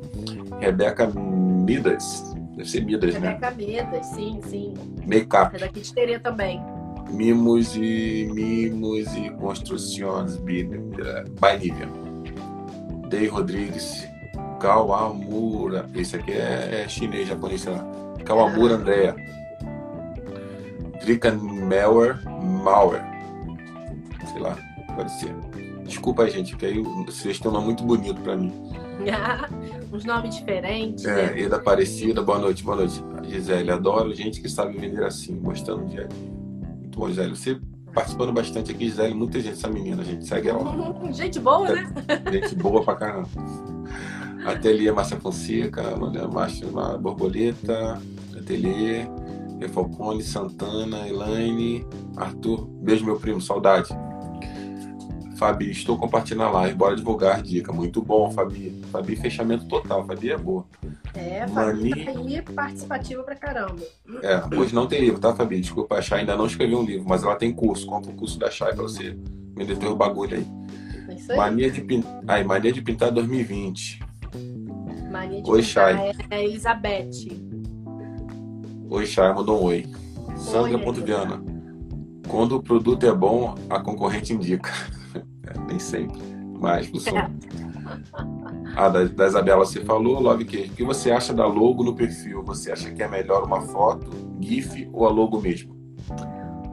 Rebeca Midas. Deve ser Midas, né? Rebeca Medas, sim, sim. Make-up. É daqui de Terê também. Mimos e mimos e construções by Nívia. Dei Rodrigues, Kawamura, esse aqui é, é chinês, japonês, sei lá. Kawamura Andrea. Drika Mauer, Mauer. Sei lá, pode ser. Desculpa gente, que aí vocês têm um nome muito bonito pra mim. Uns nomes diferentes. É, né? Eda Aparecida, boa noite, boa noite. Gisele, adoro gente que sabe vender assim, mostrando o dia a dia. Muito bom, Gisele. Você participando bastante aqui, Gisele, muita gente, essa menina, a gente segue ela. gente boa, né? Gente boa pra caramba. Ateliê Márcia Fonseca, Maria Márcia Borboleta, Ateliê, Falcone, Santana, Elaine, Arthur, beijo meu primo, saudade. Fabi, estou compartilhando a live, bora divulgar dica. Muito bom, Fabi. Fabi, fechamento total. Fabi é boa. É, Fabi Mani... tá aí participativa pra caramba. É, hoje não tem livro, tá, Fabi? Desculpa, a Chay ainda não escreveu um livro, mas ela tem curso. Compra o curso da Chay pra você vender o bagulho aí. É isso aí. Mania de, pin... Ai, Mania de Pintar 2020. Mania de oi, pintar Chay. é Elizabeth. Oi, Chay, mandou um oi. Sandra Ponto Viana. Quando o produto é bom, a concorrente indica. É, nem sempre, mas funciona. A da, da Isabela você falou, Love que O que você acha da logo no perfil? Você acha que é melhor uma foto, GIF ou a logo mesmo?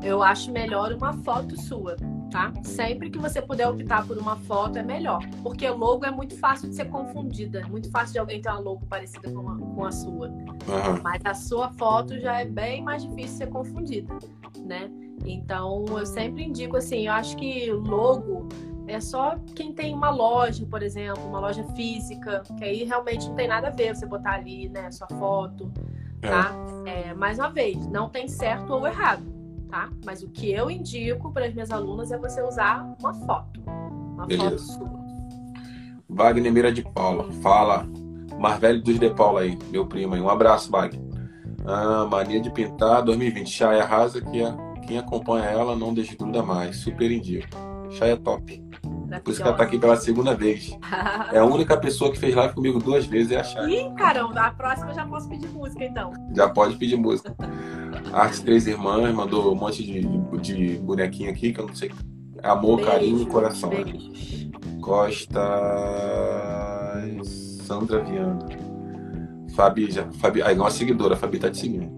Eu acho melhor uma foto sua, tá? Sempre que você puder optar por uma foto é melhor. Porque logo é muito fácil de ser confundida. É muito fácil de alguém ter uma logo parecida com, uma, com a sua. Uhum. Mas a sua foto já é bem mais difícil de ser confundida, né? Então, eu sempre indico assim, eu acho que logo é só quem tem uma loja, por exemplo, uma loja física, que aí realmente não tem nada a ver você botar ali, né, sua foto, tá? É. É, mais uma vez, não tem certo ou errado, tá? Mas o que eu indico para as minhas alunas é você usar uma foto, uma Beleza. foto sua. Wagner Mira de Paula, fala. Marvelho dos De Paula aí, meu primo aí. Um abraço, Wagner. Ah, mania de pintar 2020. Chay arrasa que é quem acompanha ela não desgruda mais. Super indico. Chay é top. Por isso que ela tá aqui pela segunda vez. É a única pessoa que fez live comigo duas vezes, é a Chay. Ih, caramba, a próxima eu já posso pedir música, então. Já pode pedir música. Arte Três Irmãs mandou um monte de, de bonequinho aqui, que eu não sei. Amor, beijo, carinho e coração. Beijos. Costa Sandra Viana. Fabi, já, Fabi, aí uma seguidora, a Fabi tá te seguindo.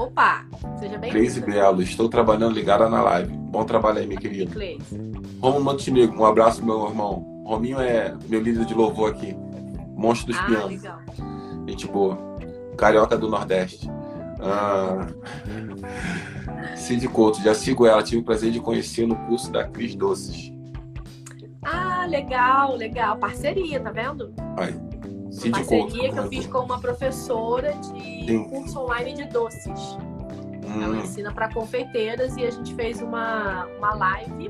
Opa, seja bem-vindo. Cleise Belo, estou trabalhando ligada na live. Bom trabalho aí, minha querida. Cleise. Romulo Montenegro, um abraço, meu irmão. Rominho é meu líder de louvor aqui. Monstro dos ah, pianos. Legal. Gente boa. Carioca do Nordeste. Ah, Cid Couto, já sigo ela. Tive o prazer de conhecer no curso da Cris Doces. Ah, legal, legal. Parceria, tá vendo? Aí. Cid parceria que eu fiz com uma professora de Sim. curso online de doces. Hum. Ela ensina para confeiteiras e a gente fez uma, uma live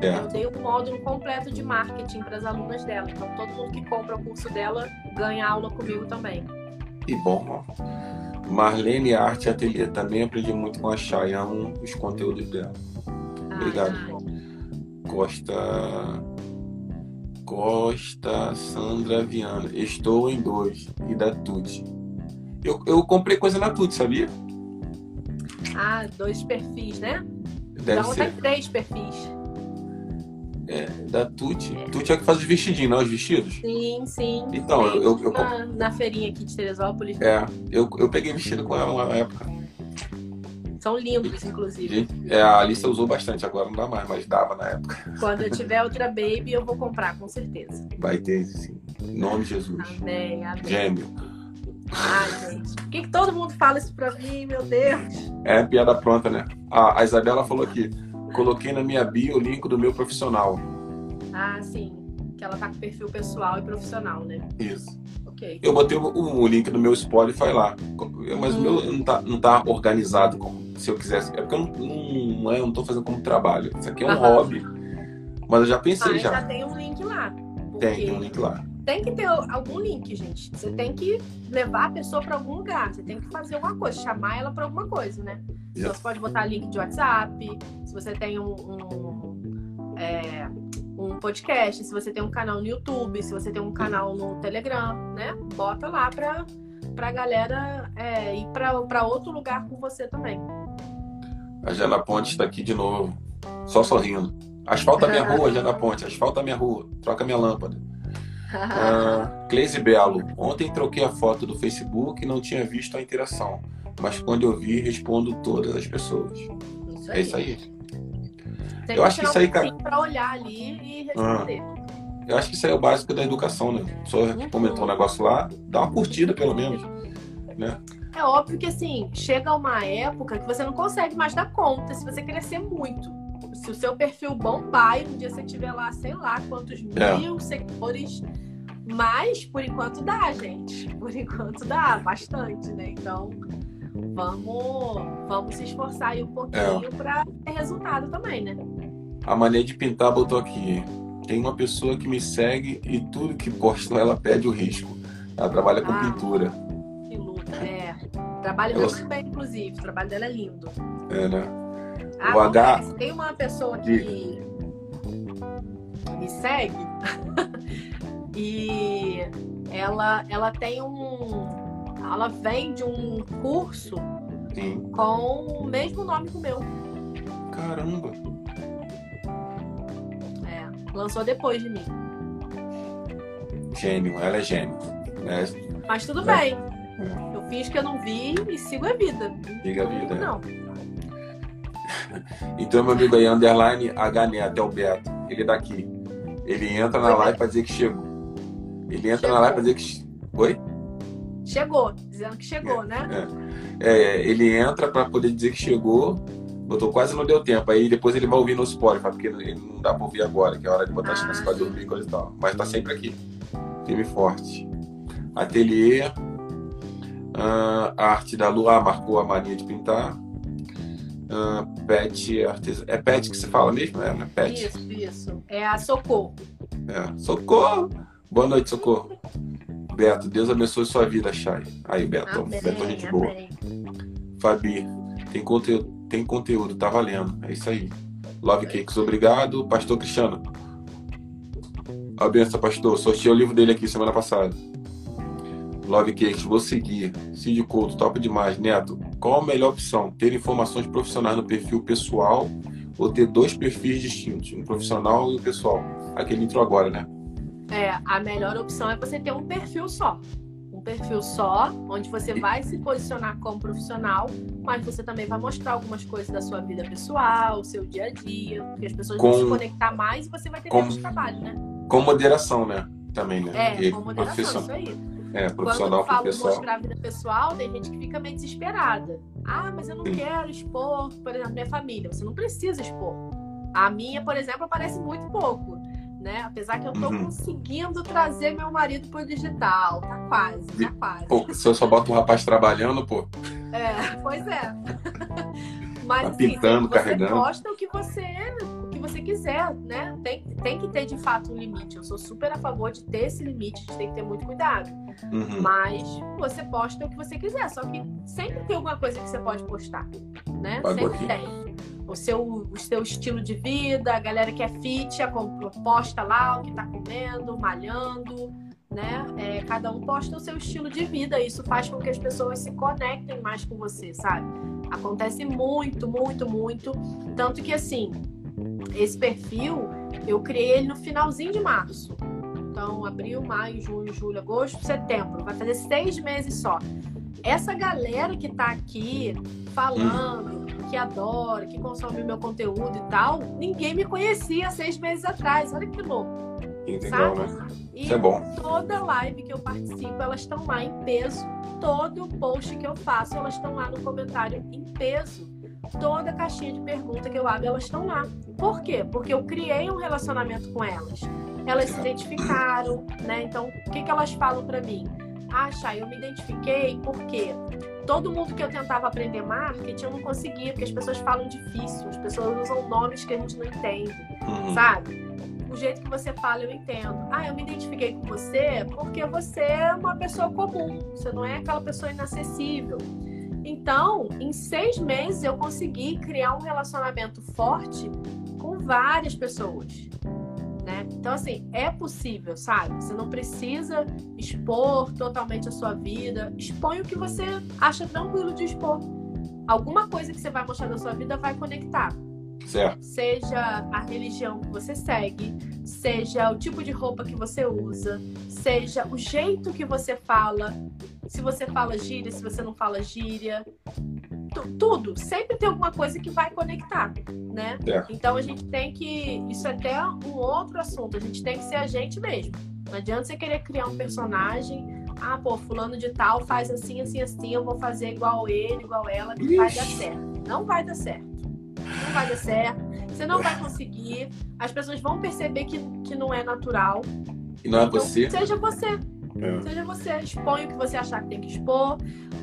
é. Eu dei um módulo completo de marketing para as alunas dela. Então, todo mundo que compra o curso dela ganha aula comigo também. E bom, Marlene Arte Ateliê. Também aprendi muito com a Chay. Amo os conteúdos dela. Ah, Obrigado. Ai. Costa. Costa Sandra Viana. Estou em dois. E da Tuti. Eu, eu comprei coisa na Tuti, sabia? Ah, dois perfis, né? Deve então ser. tem três perfis. É, da Tuti. É. Tuti é que faz os vestidinhos, não os vestidos? Sim, sim. Então, eu, eu, eu, na, na, feirinha aqui de Teresópolis. É, eu, eu peguei vestido com ela na época. São lindos, inclusive. É, a Alice usou bastante, agora não dá mais, mas dava na época. Quando eu tiver outra baby, eu vou comprar, com certeza. Vai ter, sim. Em nome de Jesus. Amém, amém. Gêmeo. Ai, gente. Por que, que todo mundo fala isso pra mim, meu Deus? É piada pronta, né? A, a Isabela falou aqui. Coloquei na minha bio o link do meu profissional. Ah, sim. Que ela tá com perfil pessoal e profissional, né? Isso. Ok. Eu botei o, o link do meu Spotify lá. Mas o meu não tá, não tá organizado como se eu quisesse. É porque eu não, não, é, eu não tô fazendo como trabalho. Isso aqui é um uhum. hobby. Mas eu já pensei mas já. já tem um link lá. Tem, tem um link lá. Tem que ter algum link, gente. Você tem que levar a pessoa para algum lugar. Você tem que fazer alguma coisa, chamar ela para alguma coisa, né? Então, você pode botar link de WhatsApp, se você tem um, um, é, um, podcast, se você tem um canal no YouTube, se você tem um canal no Telegram, né? Bota lá pra, pra galera é, ir para outro lugar com você também. A Jana Ponte está aqui de novo, só sorrindo. Asfalta minha rua, Jana Ponte, asfalta minha rua, troca minha lâmpada. Uh, Cleise Belo, ontem troquei a foto do Facebook e não tinha visto a interação mas quando eu vi, respondo todas as pessoas. Isso é isso aí. Tem eu acho que isso aí, cara. para olhar ali e responder. Ah. Eu acho que isso aí é o básico da educação, né? Só comentou um negócio lá, dá uma curtida pelo menos, né? É óbvio que assim, chega uma época que você não consegue mais dar conta se você crescer muito. Se o seu perfil bombar e um dia você tiver lá, sei lá, quantos é. mil seguidores. Mas por enquanto dá, gente. Por enquanto dá bastante, né? Então vamos, vamos se esforçar aí um pouquinho é. para ter resultado também, né? A maneira de pintar botou aqui. Tem uma pessoa que me segue e tudo que posta ela pede o risco. Ela trabalha com ah, pintura. Que luta, é. Trabalha ela... muito bem, inclusive. O trabalho dela é lindo. É, né? Ah, o H... Tem uma pessoa que me segue e ela, ela tem um. Ela vende um curso Sim. com o mesmo nome que o meu. Caramba! Lançou depois de mim. Gênio, ela é gênio. Né? Mas tudo é. bem. Eu fiz que eu não vi e sigo a vida. Siga a vida. Não. então, meu amigo aí, underline H Neto, é o Beto. Ele é daqui. Ele entra na Oi, live para dizer que chegou. Ele entra chegou. na live para dizer que. Oi? Chegou, dizendo que chegou, é, né? É. é ele entra para poder dizer que chegou Botou quase não deu tempo. Aí depois ele vai ouvir no Spotify, porque ele não dá pra ouvir agora, que é hora de botar as crianças pra dormir e coisa e tal. Mas tá sempre aqui. Firme forte. Ateliê. Uh, arte da Lua, ah, marcou a mania de pintar. Uh, pet artes... É pet que se fala mesmo? É, né? Pet. Isso, isso. É a Socorro. É, Socorro! Boa noite, Socorro. Beto, Deus abençoe sua vida, Chay. Aí, Beto. Amém, Beto, gente boa. Fabi, tem conteúdo tem conteúdo, tá valendo. É isso aí. Love Cakes, obrigado. Pastor Cristiano. A benção, pastor. Sorteei o livro dele aqui semana passada. Love Cakes, vou seguir. Cid Couto, top demais. Neto, qual a melhor opção? Ter informações profissionais no perfil pessoal ou ter dois perfis distintos? Um profissional e um pessoal? Aquele entrou agora, né? É, a melhor opção é você ter um perfil só perfil só, onde você vai se posicionar como profissional, mas você também vai mostrar algumas coisas da sua vida pessoal, seu dia a dia, porque as pessoas com, vão se conectar mais e você vai ter com, menos trabalho, né? Com moderação, né? Também, né? É, e com moderação, isso aí. É, profissional Quando eu falo pessoal. mostrar a vida pessoal, tem gente que fica meio desesperada. Ah, mas eu não Sim. quero expor, por exemplo, minha família. Você não precisa expor. A minha, por exemplo, aparece muito pouco né? Apesar que eu tô uhum. conseguindo trazer meu marido pro digital. Tá quase, tá quase. Pô, se eu só boto um rapaz trabalhando, pô. É, pois é. Mas tá assim, pintando, você carregando. mostra o que você o que você quiser, né? Tem, tem que ter de fato um limite. Eu sou super a favor de ter esse limite, de ter que ter muito cuidado. Uhum. Mas você posta o que você quiser, só que sempre tem alguma coisa que você pode postar, né? Sempre aqui. tem o seu, o seu estilo de vida, a galera que é fit, a posta lá o que tá comendo, malhando, né? É, cada um posta o seu estilo de vida. Isso faz com que as pessoas se conectem mais com você, sabe? Acontece muito, muito, muito. Tanto que, assim, esse perfil eu criei ele no finalzinho de março. Então, abril, maio, junho, julho, agosto, setembro. Vai fazer seis meses só. Essa galera que tá aqui falando, que adora, que consome meu conteúdo e tal, ninguém me conhecia seis meses atrás. Olha que louco. Entendeu, né? E é bom. toda live que eu participo, elas estão lá em peso. Todo post que eu faço, elas estão lá no comentário em peso. Toda caixinha de pergunta que eu abro, elas estão lá. Por quê? Porque eu criei um relacionamento com elas. Elas se identificaram, né? Então, o que, que elas falam para mim? Ah, Chay, eu me identifiquei porque todo mundo que eu tentava aprender marketing, eu não conseguia, porque as pessoas falam difícil, as pessoas usam nomes que a gente não entende, uhum. sabe? O jeito que você fala, eu entendo. Ah, eu me identifiquei com você porque você é uma pessoa comum, você não é aquela pessoa inacessível. Então, em seis meses, eu consegui criar um relacionamento forte com várias pessoas né? Então, assim, é possível, sabe? Você não precisa expor totalmente a sua vida. Expõe o que você acha tranquilo de expor. Alguma coisa que você vai mostrar da sua vida vai conectar. Certo. Seja a religião que você segue, seja o tipo de roupa que você usa, seja o jeito que você fala, se você fala gíria, se você não fala gíria. tudo. Sempre tem alguma coisa que vai conectar, né? É. Então a gente tem que. Isso é até um outro assunto. A gente tem que ser a gente mesmo. Não adianta você querer criar um personagem. Ah, pô, fulano de tal faz assim, assim, assim, eu vou fazer igual ele, igual ela, que vai dar certo. Não vai dar certo. Não vai dar certo. Você não vai conseguir. As pessoas vão perceber que, que não é natural. E não é Então, você. Seja você. É. Seja você, expõe o que você achar que tem que expor,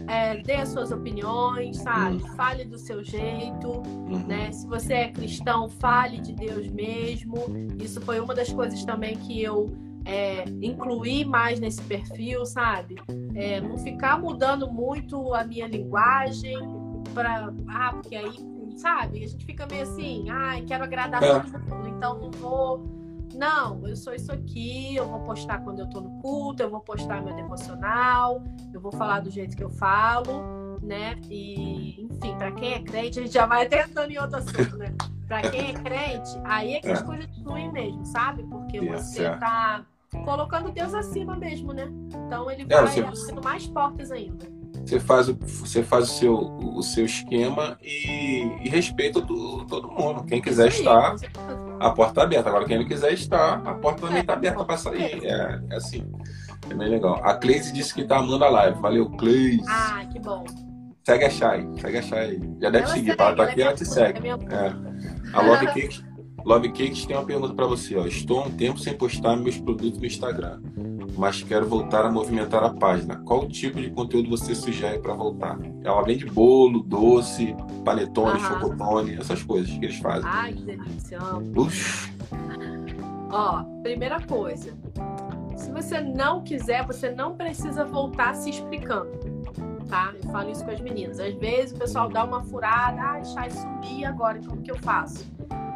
é, dê as suas opiniões, sabe? Fale do seu jeito, Uhum. né? Se você é cristão, fale de Deus mesmo. Isso foi uma das coisas também que eu é, incluí mais nesse perfil, sabe? É, não ficar mudando muito a minha linguagem para ah, porque aí, sabe? A gente fica meio assim, ai, quero agradar É. todo mundo, então não vou não, eu sou isso aqui, eu vou postar quando eu tô no culto, eu vou postar meu devocional, eu vou falar do jeito que eu falo, né? E, enfim, pra quem é crente, a gente já vai até entrando em outro assunto, né? Pra quem é crente, aí é que as É. coisas fluem mesmo, sabe? Porque É, você certo. tá colocando Deus acima mesmo, né? Então ele É, vai você- abrindo mais portas ainda. Você faz, o, você faz o, seu, o seu esquema e, e respeita do- todo mundo. Quem quiser Isso estar, a porta tá aberta. Agora, quem não quiser estar, a porta também É, está aberta para sair. certeza. É, é assim. É bem legal. A Cleise disse que tá amando a live. Valeu, Cleise. Ah, que bom. Segue a Chay. Segue a Chay. Já deve Ela seguir. segue, Ela tá aqui, é ela te segue. é minha. É. A Love Cakes, Love Cakes tem uma pergunta para você. Ó. Estou há um tempo sem postar meus produtos no Instagram, mas quero voltar a movimentar a página. Qual tipo de conteúdo você sugere para voltar? Ela vende bolo, doce, panetone, Aham. chocotone, essas coisas que eles fazem. Ai, que delícia. amo. Ux, Ó, primeira coisa. Se você não quiser, você não precisa voltar se explicando. Tá? Eu falo isso com as meninas. Às vezes o pessoal dá uma furada, ai, Chay, sumi agora, como que eu faço?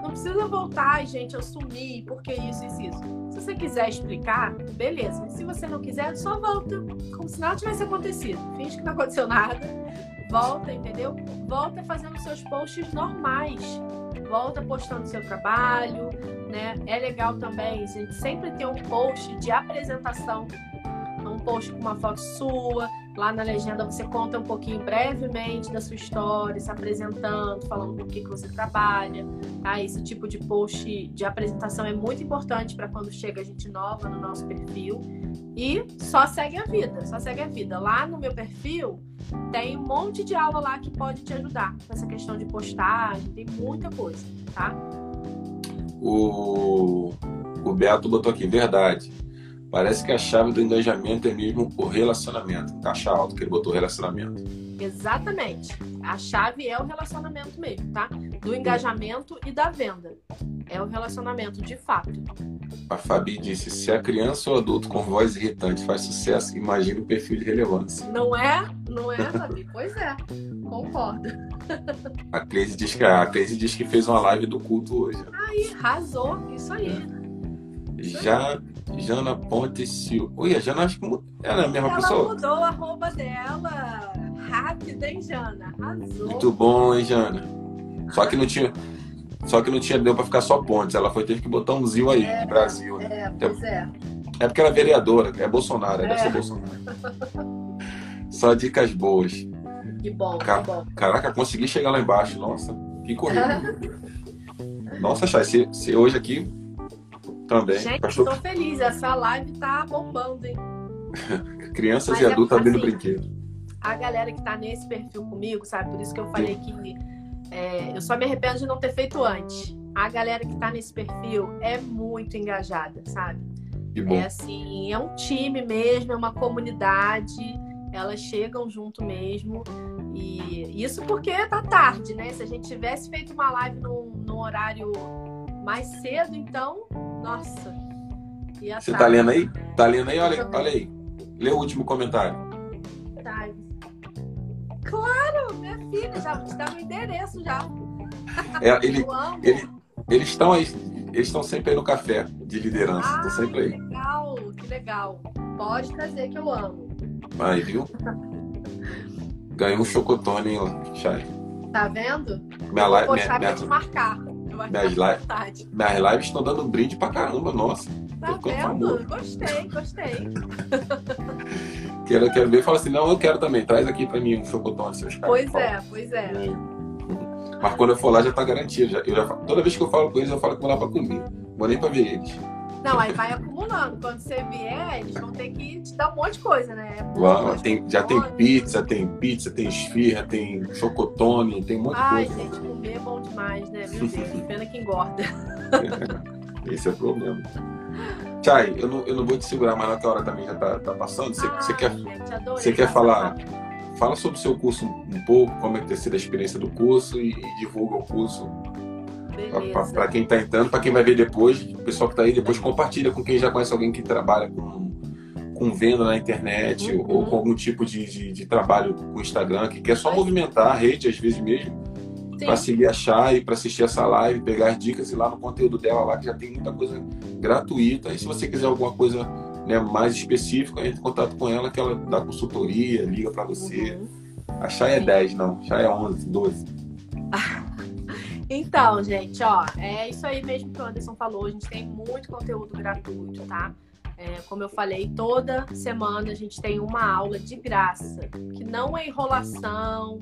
Não precisa voltar, gente, eu sumi, porque isso, isso, isso. Se você quiser explicar, beleza. Mas se você não quiser, só volta. Como se nada tivesse acontecido. Finge que não aconteceu nada. Volta, entendeu? Volta fazendo seus posts normais. Volta postando seu trabalho, né? É legal também, a gente sempre tem um post de apresentação, um post com uma foto sua. Lá na legenda você conta um pouquinho brevemente da sua história, se apresentando, falando com o que, você trabalha. Tá? Esse tipo de post de apresentação é muito importante para quando chega gente nova no nosso perfil. E só segue a vida, só segue a vida. Lá no meu perfil tem um monte de aula lá que pode te ajudar com essa questão de postagem, tem muita coisa, tá? o, o Beto botou aqui, verdade. Parece que a chave do engajamento é mesmo o relacionamento. Caixa alto que ele botou relacionamento. Exatamente. A chave é o relacionamento mesmo, tá? Do engajamento e da venda. É o relacionamento, de fato. A Fabi disse: se a criança ou adulto com voz irritante faz sucesso, imagine o perfil de relevância. Não é? Não é, Fabi? Pois é. Concordo. A Cleise diz que a Cleise diz que fez uma live do culto hoje. Aí, arrasou. Isso aí. Já Jana Ponte Silva. Ui, a Jana acho que ela é a mesma Ela pessoa. mudou a arroba dela. Rápido, hein, Jana? Arrasou. Muito bom, hein, Jana? Só que não tinha. Só que não tinha deu pra ficar só pontes. Ela foi ter que botar um zil aí, Brasil. Né? É, pois é. É porque ela é vereadora, é Bolsonaro, deve É. ser Bolsonaro. Só dicas boas. Que bom, Ca- que bom. Caraca, consegui chegar lá embaixo. Nossa, que corrida. Nossa, Chay, você, você hoje aqui também. Gente, Pastor, tô feliz. Essa live tá bombando, hein? crianças mas e é adultos abrindo assim, brinquedo. a galera que tá nesse perfil comigo, sabe? Por isso que eu falei que é, eu só me arrependo de não ter feito antes. A galera que tá nesse perfil é muito engajada, sabe? É assim, é um time mesmo, é uma comunidade. Elas chegam junto mesmo. E isso porque tá tarde, né? Se a gente tivesse feito uma live num, num horário mais cedo, então, nossa. Você tá- lendo aí? Tá lendo aí? Olha, olha aí. Lê o último comentário. Tá. Claro, minha filha, já te dar meu endereço já. É, ele, ele- eles estão aí. Eles estão sempre aí no café de liderança. Estão sempre aí. que legal, que legal. Pode trazer que eu amo. Aí, viu? Ganhou um chocotone, hein, Chay? Tá vendo? Minha Vou live, minha, minha, marcar. Eu acho minhas é lives- vontade. minhas lives estão dando brinde pra caramba, nossa. Tá vendo? Gostei, gostei. quero, quero ver, fala assim, não, eu quero também, traz aqui pra mim um chocotone, seus caras. Pois é, pois é. é. Mas quando eu for lá já tá garantido. Já, eu já, toda vez que eu falo com eles, eu falo que vou lá pra comer. Vou nem pra ver eles. Não, aí vai acumulando. Quando você vier, eles vão ter que te dar um monte de coisa, né? Lá, tem, já tem pizza, tem pizza, tem esfirra, tem chocotone, tem um monte Ai, de coisa. Ai, gente, comer é bom demais, né? Meu Deus, pena que engorda. Esse é o problema. Chay, eu não, eu não vou te segurar mais na hora também já tá, tá passando. Você, Ai, você quer, gente, você quer falar? Fala sobre o seu curso um pouco, como é que tem sido a experiência do curso e, e divulga o curso para quem está entrando, para quem vai ver depois, o pessoal que está aí depois compartilha com quem já conhece alguém que trabalha com, com venda na internet uhum. ou com algum tipo de, de, de, trabalho com o Instagram, que quer só movimentar a rede às vezes mesmo, para seguir a Chay, para assistir essa live, pegar as dicas e lá no conteúdo dela lá que já tem muita coisa gratuita. E se você quiser alguma coisa né, mais específica, entre em contato com ela que ela dá consultoria, liga para você. Uhum. A Chay é 10, não, Chay é 11, 12. Então, gente, ó, é isso aí mesmo que o Anderson falou. A gente tem muito conteúdo gratuito, tá? É, como eu falei, toda semana a gente tem uma aula de graça, que não é enrolação,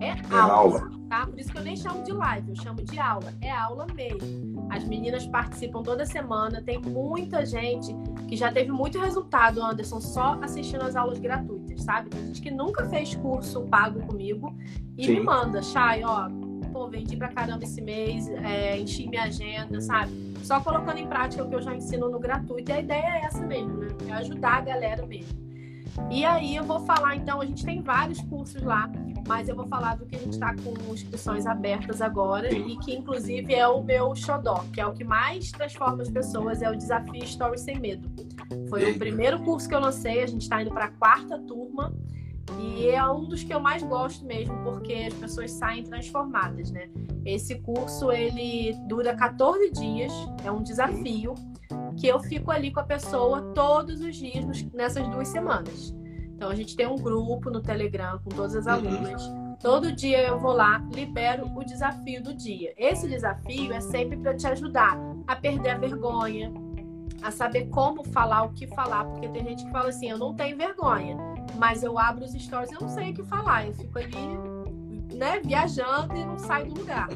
é, é aula, aula, tá? Por isso que eu nem chamo de live, eu chamo de aula. É aula mesmo. As meninas participam toda semana, tem muita gente que já teve muito resultado, Anderson, só assistindo as aulas gratuitas, sabe? Tem gente que nunca fez curso pago comigo e Sim. me manda, Chay, ó, pô, vendi pra caramba esse mês, é, enchi minha agenda, sabe? Só colocando em prática o que eu já ensino no gratuito. E a ideia é essa mesmo, né? É ajudar a galera mesmo. E aí eu vou falar, então, a gente tem vários cursos lá, mas eu vou falar do que a gente está com inscrições abertas agora e que inclusive é o meu xodó, que é o que mais transforma as pessoas, é o desafio Story Sem Medo. Foi o primeiro curso que eu lancei, a gente está indo para a quarta turma. E é um dos que eu mais gosto mesmo, porque as pessoas saem transformadas, né? Esse curso, ele dura 14 dias, é um desafio, que eu fico ali com a pessoa todos os dias nessas duas semanas. Então, a gente tem um grupo no Telegram com todas as alunas. Todo dia eu vou lá, libero o desafio do dia. Esse desafio é sempre para te ajudar a perder a vergonha, a saber como falar, o que falar, porque tem gente que fala assim: eu não tenho vergonha mas eu abro os stories e eu não sei o que falar. Eu fico ali, né, viajando e não saio do lugar.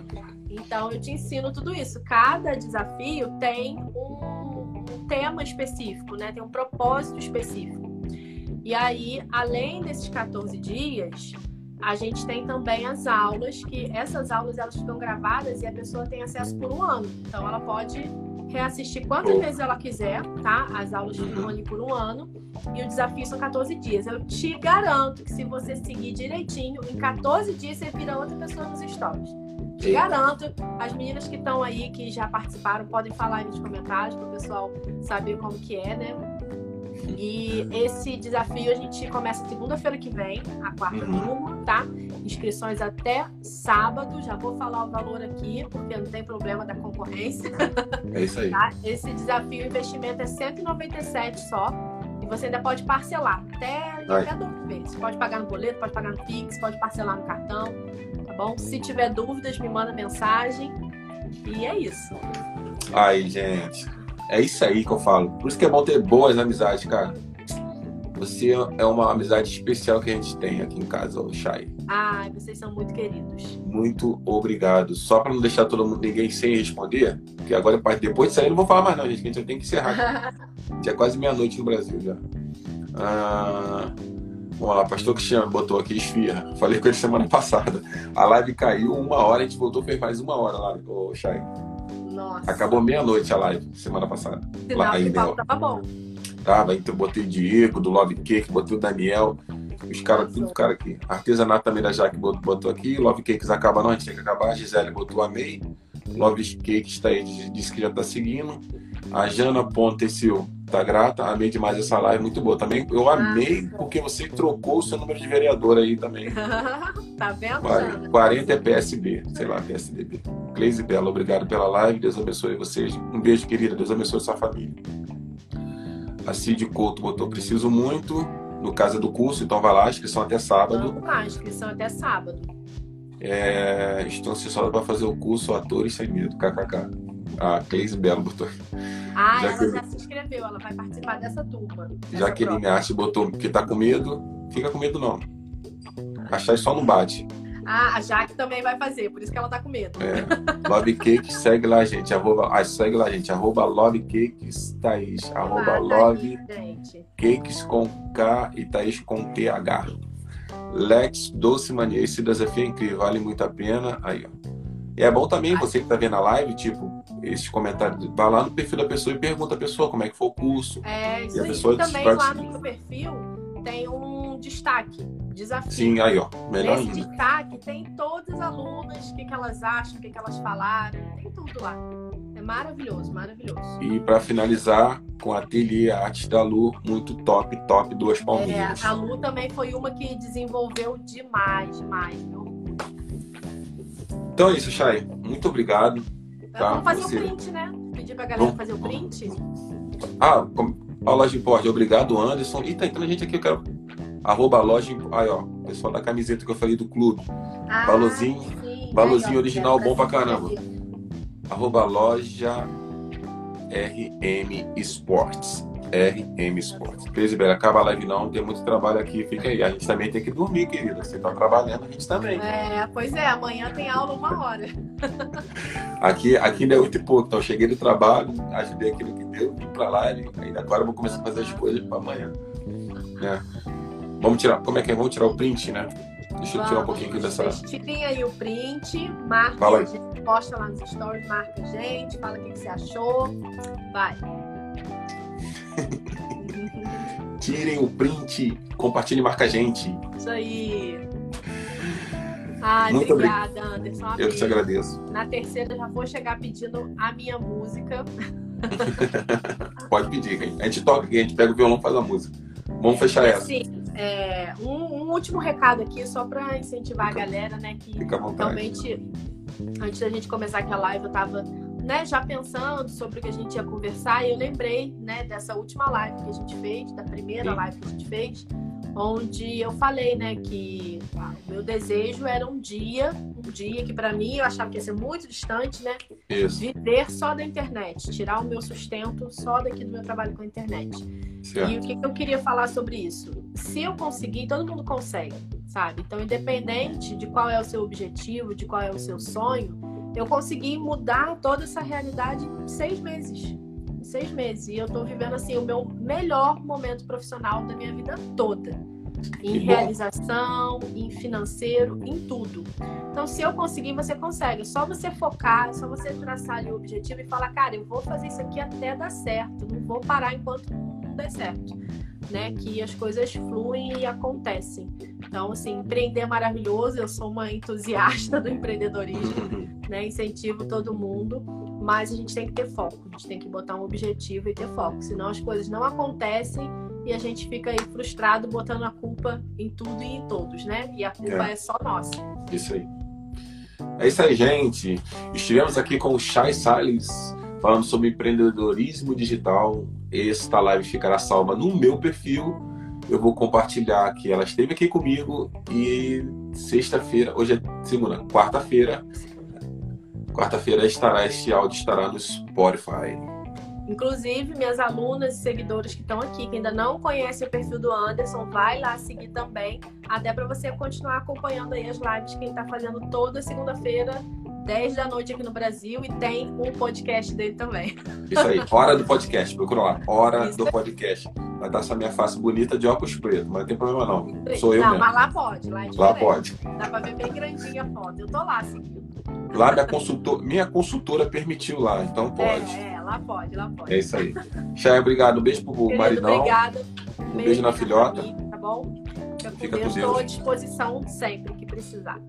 Então eu te ensino tudo isso. Cada desafio tem um, um tema específico, né? Tem um propósito específico. E aí, além desses 14 dias, a gente tem também as aulas, que essas aulas elas ficam gravadas e a pessoa tem acesso por um ano. Então ela pode reassistir quantas vezes ela quiser, tá? As aulas ficam ali por um ano e o desafio são 14 dias. Eu te garanto que se você seguir direitinho, em 14 dias você vira outra pessoa nos stories. Te garanto, as meninas que estão aí, que já participaram, podem falar aí nos comentários para o pessoal saber como que é, né? E esse desafio a gente começa segunda-feira que vem, a quarta uhum. turma, tá? Inscrições até sábado. Já vou falar o valor aqui, porque não tem problema da concorrência. É isso aí. Tá? Esse desafio, investimento é 197 só. E você ainda pode parcelar até, até duas vezes. Pode pagar no boleto, pode pagar no Pix, pode parcelar no cartão, tá bom? Se tiver dúvidas, me manda mensagem. E é isso. Ai, gente. É isso aí que eu falo. Por isso que é bom ter boas amizades, cara. Você é uma amizade especial que a gente tem aqui em casa, o Chay. Ai, vocês são muito queridos. Muito obrigado. Só para não deixar todo mundo, ninguém sem responder, porque agora, depois de sair, eu não vou falar mais não, gente, que a gente tem que encerrar. já é quase meia-noite no Brasil já. Ah, vamos lá, pastor Cristiano botou aqui esfirra. Falei com ele semana passada. A live caiu uma hora, a gente voltou, fez mais uma hora lá, o Chay. Nossa. Acabou meia-noite a live, semana passada. Sinal lá ainda. Tava bom. Tava, então botei o Diego, do Love Cake, botei o Daniel. Os caras, tudo cara aqui. Artesanato também da Jaque botou aqui. Love Cakes acaba não, a gente tem que acabar. A Gisele botou a May. Love Cakes está aí, disse que já tá seguindo. A Jana Pontecil tá grata. Amei demais essa live, muito boa também. Eu amei porque você trocou o seu número de vereador aí também. tá vendo? 40 é PSB, sei lá, PSDB. Cleise Bela, obrigado pela live. Deus abençoe vocês. Um beijo, querida. Deus abençoe sua família. A Cid Couto botou preciso muito no caso do curso, então vai lá, inscrição até sábado. Vamos lá, inscrição até sábado. É, estou ansiosa para fazer o curso Atores Sem Medo, kkk. A Cleise Belo botou. Ah, já ela já se inscreveu, ela vai participar dessa turma. Jaqueline Arte botou que tá com medo. Fica com medo, não. A Chay só não bate. Ah, a Jaque também vai fazer, por isso que ela tá com medo. É. Love Cakes, segue lá, gente. Arroba, ah, segue lá, gente. Arroba Love Cakes Thaís. Arroba Love Cakes com K e Thaís com TH. Lex Doce Mania. Esse desafio é incrível, vale muito a pena. Aí, ó. E é bom também você que está vendo a live, tipo, esses comentários, vai lá no perfil da pessoa e pergunta a pessoa como é que foi o curso. É, isso e a pessoa e também lá no meu perfil tem um destaque, desafio. Sim, aí ó, melhor Nesse ainda. destaque tem todas as alunas, o que, que elas acham, o que, que elas falaram, tem tudo lá. É maravilhoso, maravilhoso. E para finalizar, com a ateliê Arte da Lu, muito top, top, duas palminhas. É, a Lu também foi uma que desenvolveu demais, demais, meu então é isso, Chay. Muito obrigado. Tá? Vamos fazer o um print, né? Pedir pra galera Vamos. fazer o print. Ah, a loja Import. Obrigado, Anderson. E tá entrando gente aqui, eu quero. Arroba loja Aí, ó. Pessoal da camiseta que eu falei do clube. Ah, valorzinho. Sim. Valorzinho aí, original bom pra caramba. Arroba loja RM Esportes. RM Sports. Crisibel, acaba a live não, tem muito trabalho aqui, fica aí. A gente também tem que dormir, querida. Você tá trabalhando, a gente também. É, pois é, amanhã tem aula uma hora. aqui, aqui ainda é oito e pouco, então eu cheguei do trabalho, ajudei aquilo que deu, vim pra live, aí agora eu vou começar a fazer as coisas para amanhã. É. Vamos tirar, como é que é? Vamos tirar o print, né? Deixa eu tirar um pouquinho aqui dessa. Tirem aí o print, marca posta lá nos stories, marca a gente, fala o que, que você achou. Vai. Tirem o print, compartilhem e marca a gente. Isso aí. Ai, Muito obrigada, Anderson. Eu que te agradeço. Na terceira já vou chegar pedindo a minha música. Pode pedir, a gente toca a gente pega o violão e faz a música. Vamos fechar e, essa. É, um, um, último recado aqui, só para incentivar a galera, né? Que realmente, antes da gente começar aqui a live, eu tava né, já pensando sobre o que a gente ia conversar, eu lembrei, né, dessa última live que a gente fez, da primeira Sim. live que a gente fez, onde eu falei, né, que ah, o meu desejo era um dia, um dia que para mim eu achava que ia ser muito distante, né, Isso. viver só da internet, tirar o meu sustento só daqui do meu trabalho com a internet. Certo. E o que, que eu queria falar sobre isso? Se eu conseguir, todo mundo consegue, sabe? Então, independente de qual é o seu objetivo, de qual é o seu sonho, eu consegui mudar toda essa realidade em seis meses. Em seis meses. E eu estou vivendo assim o meu melhor momento profissional da minha vida toda. Em realização, em financeiro, em tudo. Então, se eu conseguir, você consegue. É só você focar, é só você traçar ali o objetivo e falar, cara, eu vou fazer isso aqui até dar certo. Não vou parar enquanto não der certo. Né, que as coisas fluem e acontecem. Então, assim, empreender é maravilhoso. Eu sou uma entusiasta do empreendedorismo. né? Incentivo todo mundo, mas a gente tem que ter foco, a gente tem que botar um objetivo e ter foco, senão as coisas não acontecem e a gente fica aí frustrado botando a culpa em tudo e em todos, né? E a culpa é, é só nossa. Isso aí. É isso aí, gente. Estivemos aqui com o Chay Salles falando sobre empreendedorismo digital. Esta live ficará salva no meu perfil. Eu vou compartilhar que ela esteve aqui comigo e sexta-feira, hoje é segunda, quarta-feira, Quarta-feira estará este áudio estará no Spotify. Inclusive, minhas alunas e seguidores que estão aqui, que ainda não conhecem o perfil do Anderson, vai lá seguir também, até para você continuar acompanhando aí as lives que ele está fazendo toda segunda-feira, 10 da noite aqui no Brasil, e tem um podcast dele também. Isso aí, hora do podcast, procura lá, hora Isso. do podcast. Vai estar essa minha face bonita de óculos preto, mas não tem problema não. Sou eu não, mesmo. mas lá pode, lá é Lá pode. Dá para ver bem grandinha a foto. Eu tô lá seguindo. Lá minha, consultor, minha consultora permitiu lá, então pode. É, é, lá pode, lá pode. É isso aí. Chay, obrigado. Um beijo pro Querido, maridão. Obrigada. Um, beijo, beijo na filhota. Família, tá bom? Fica com Deus. Estou à disposição sempre que precisar.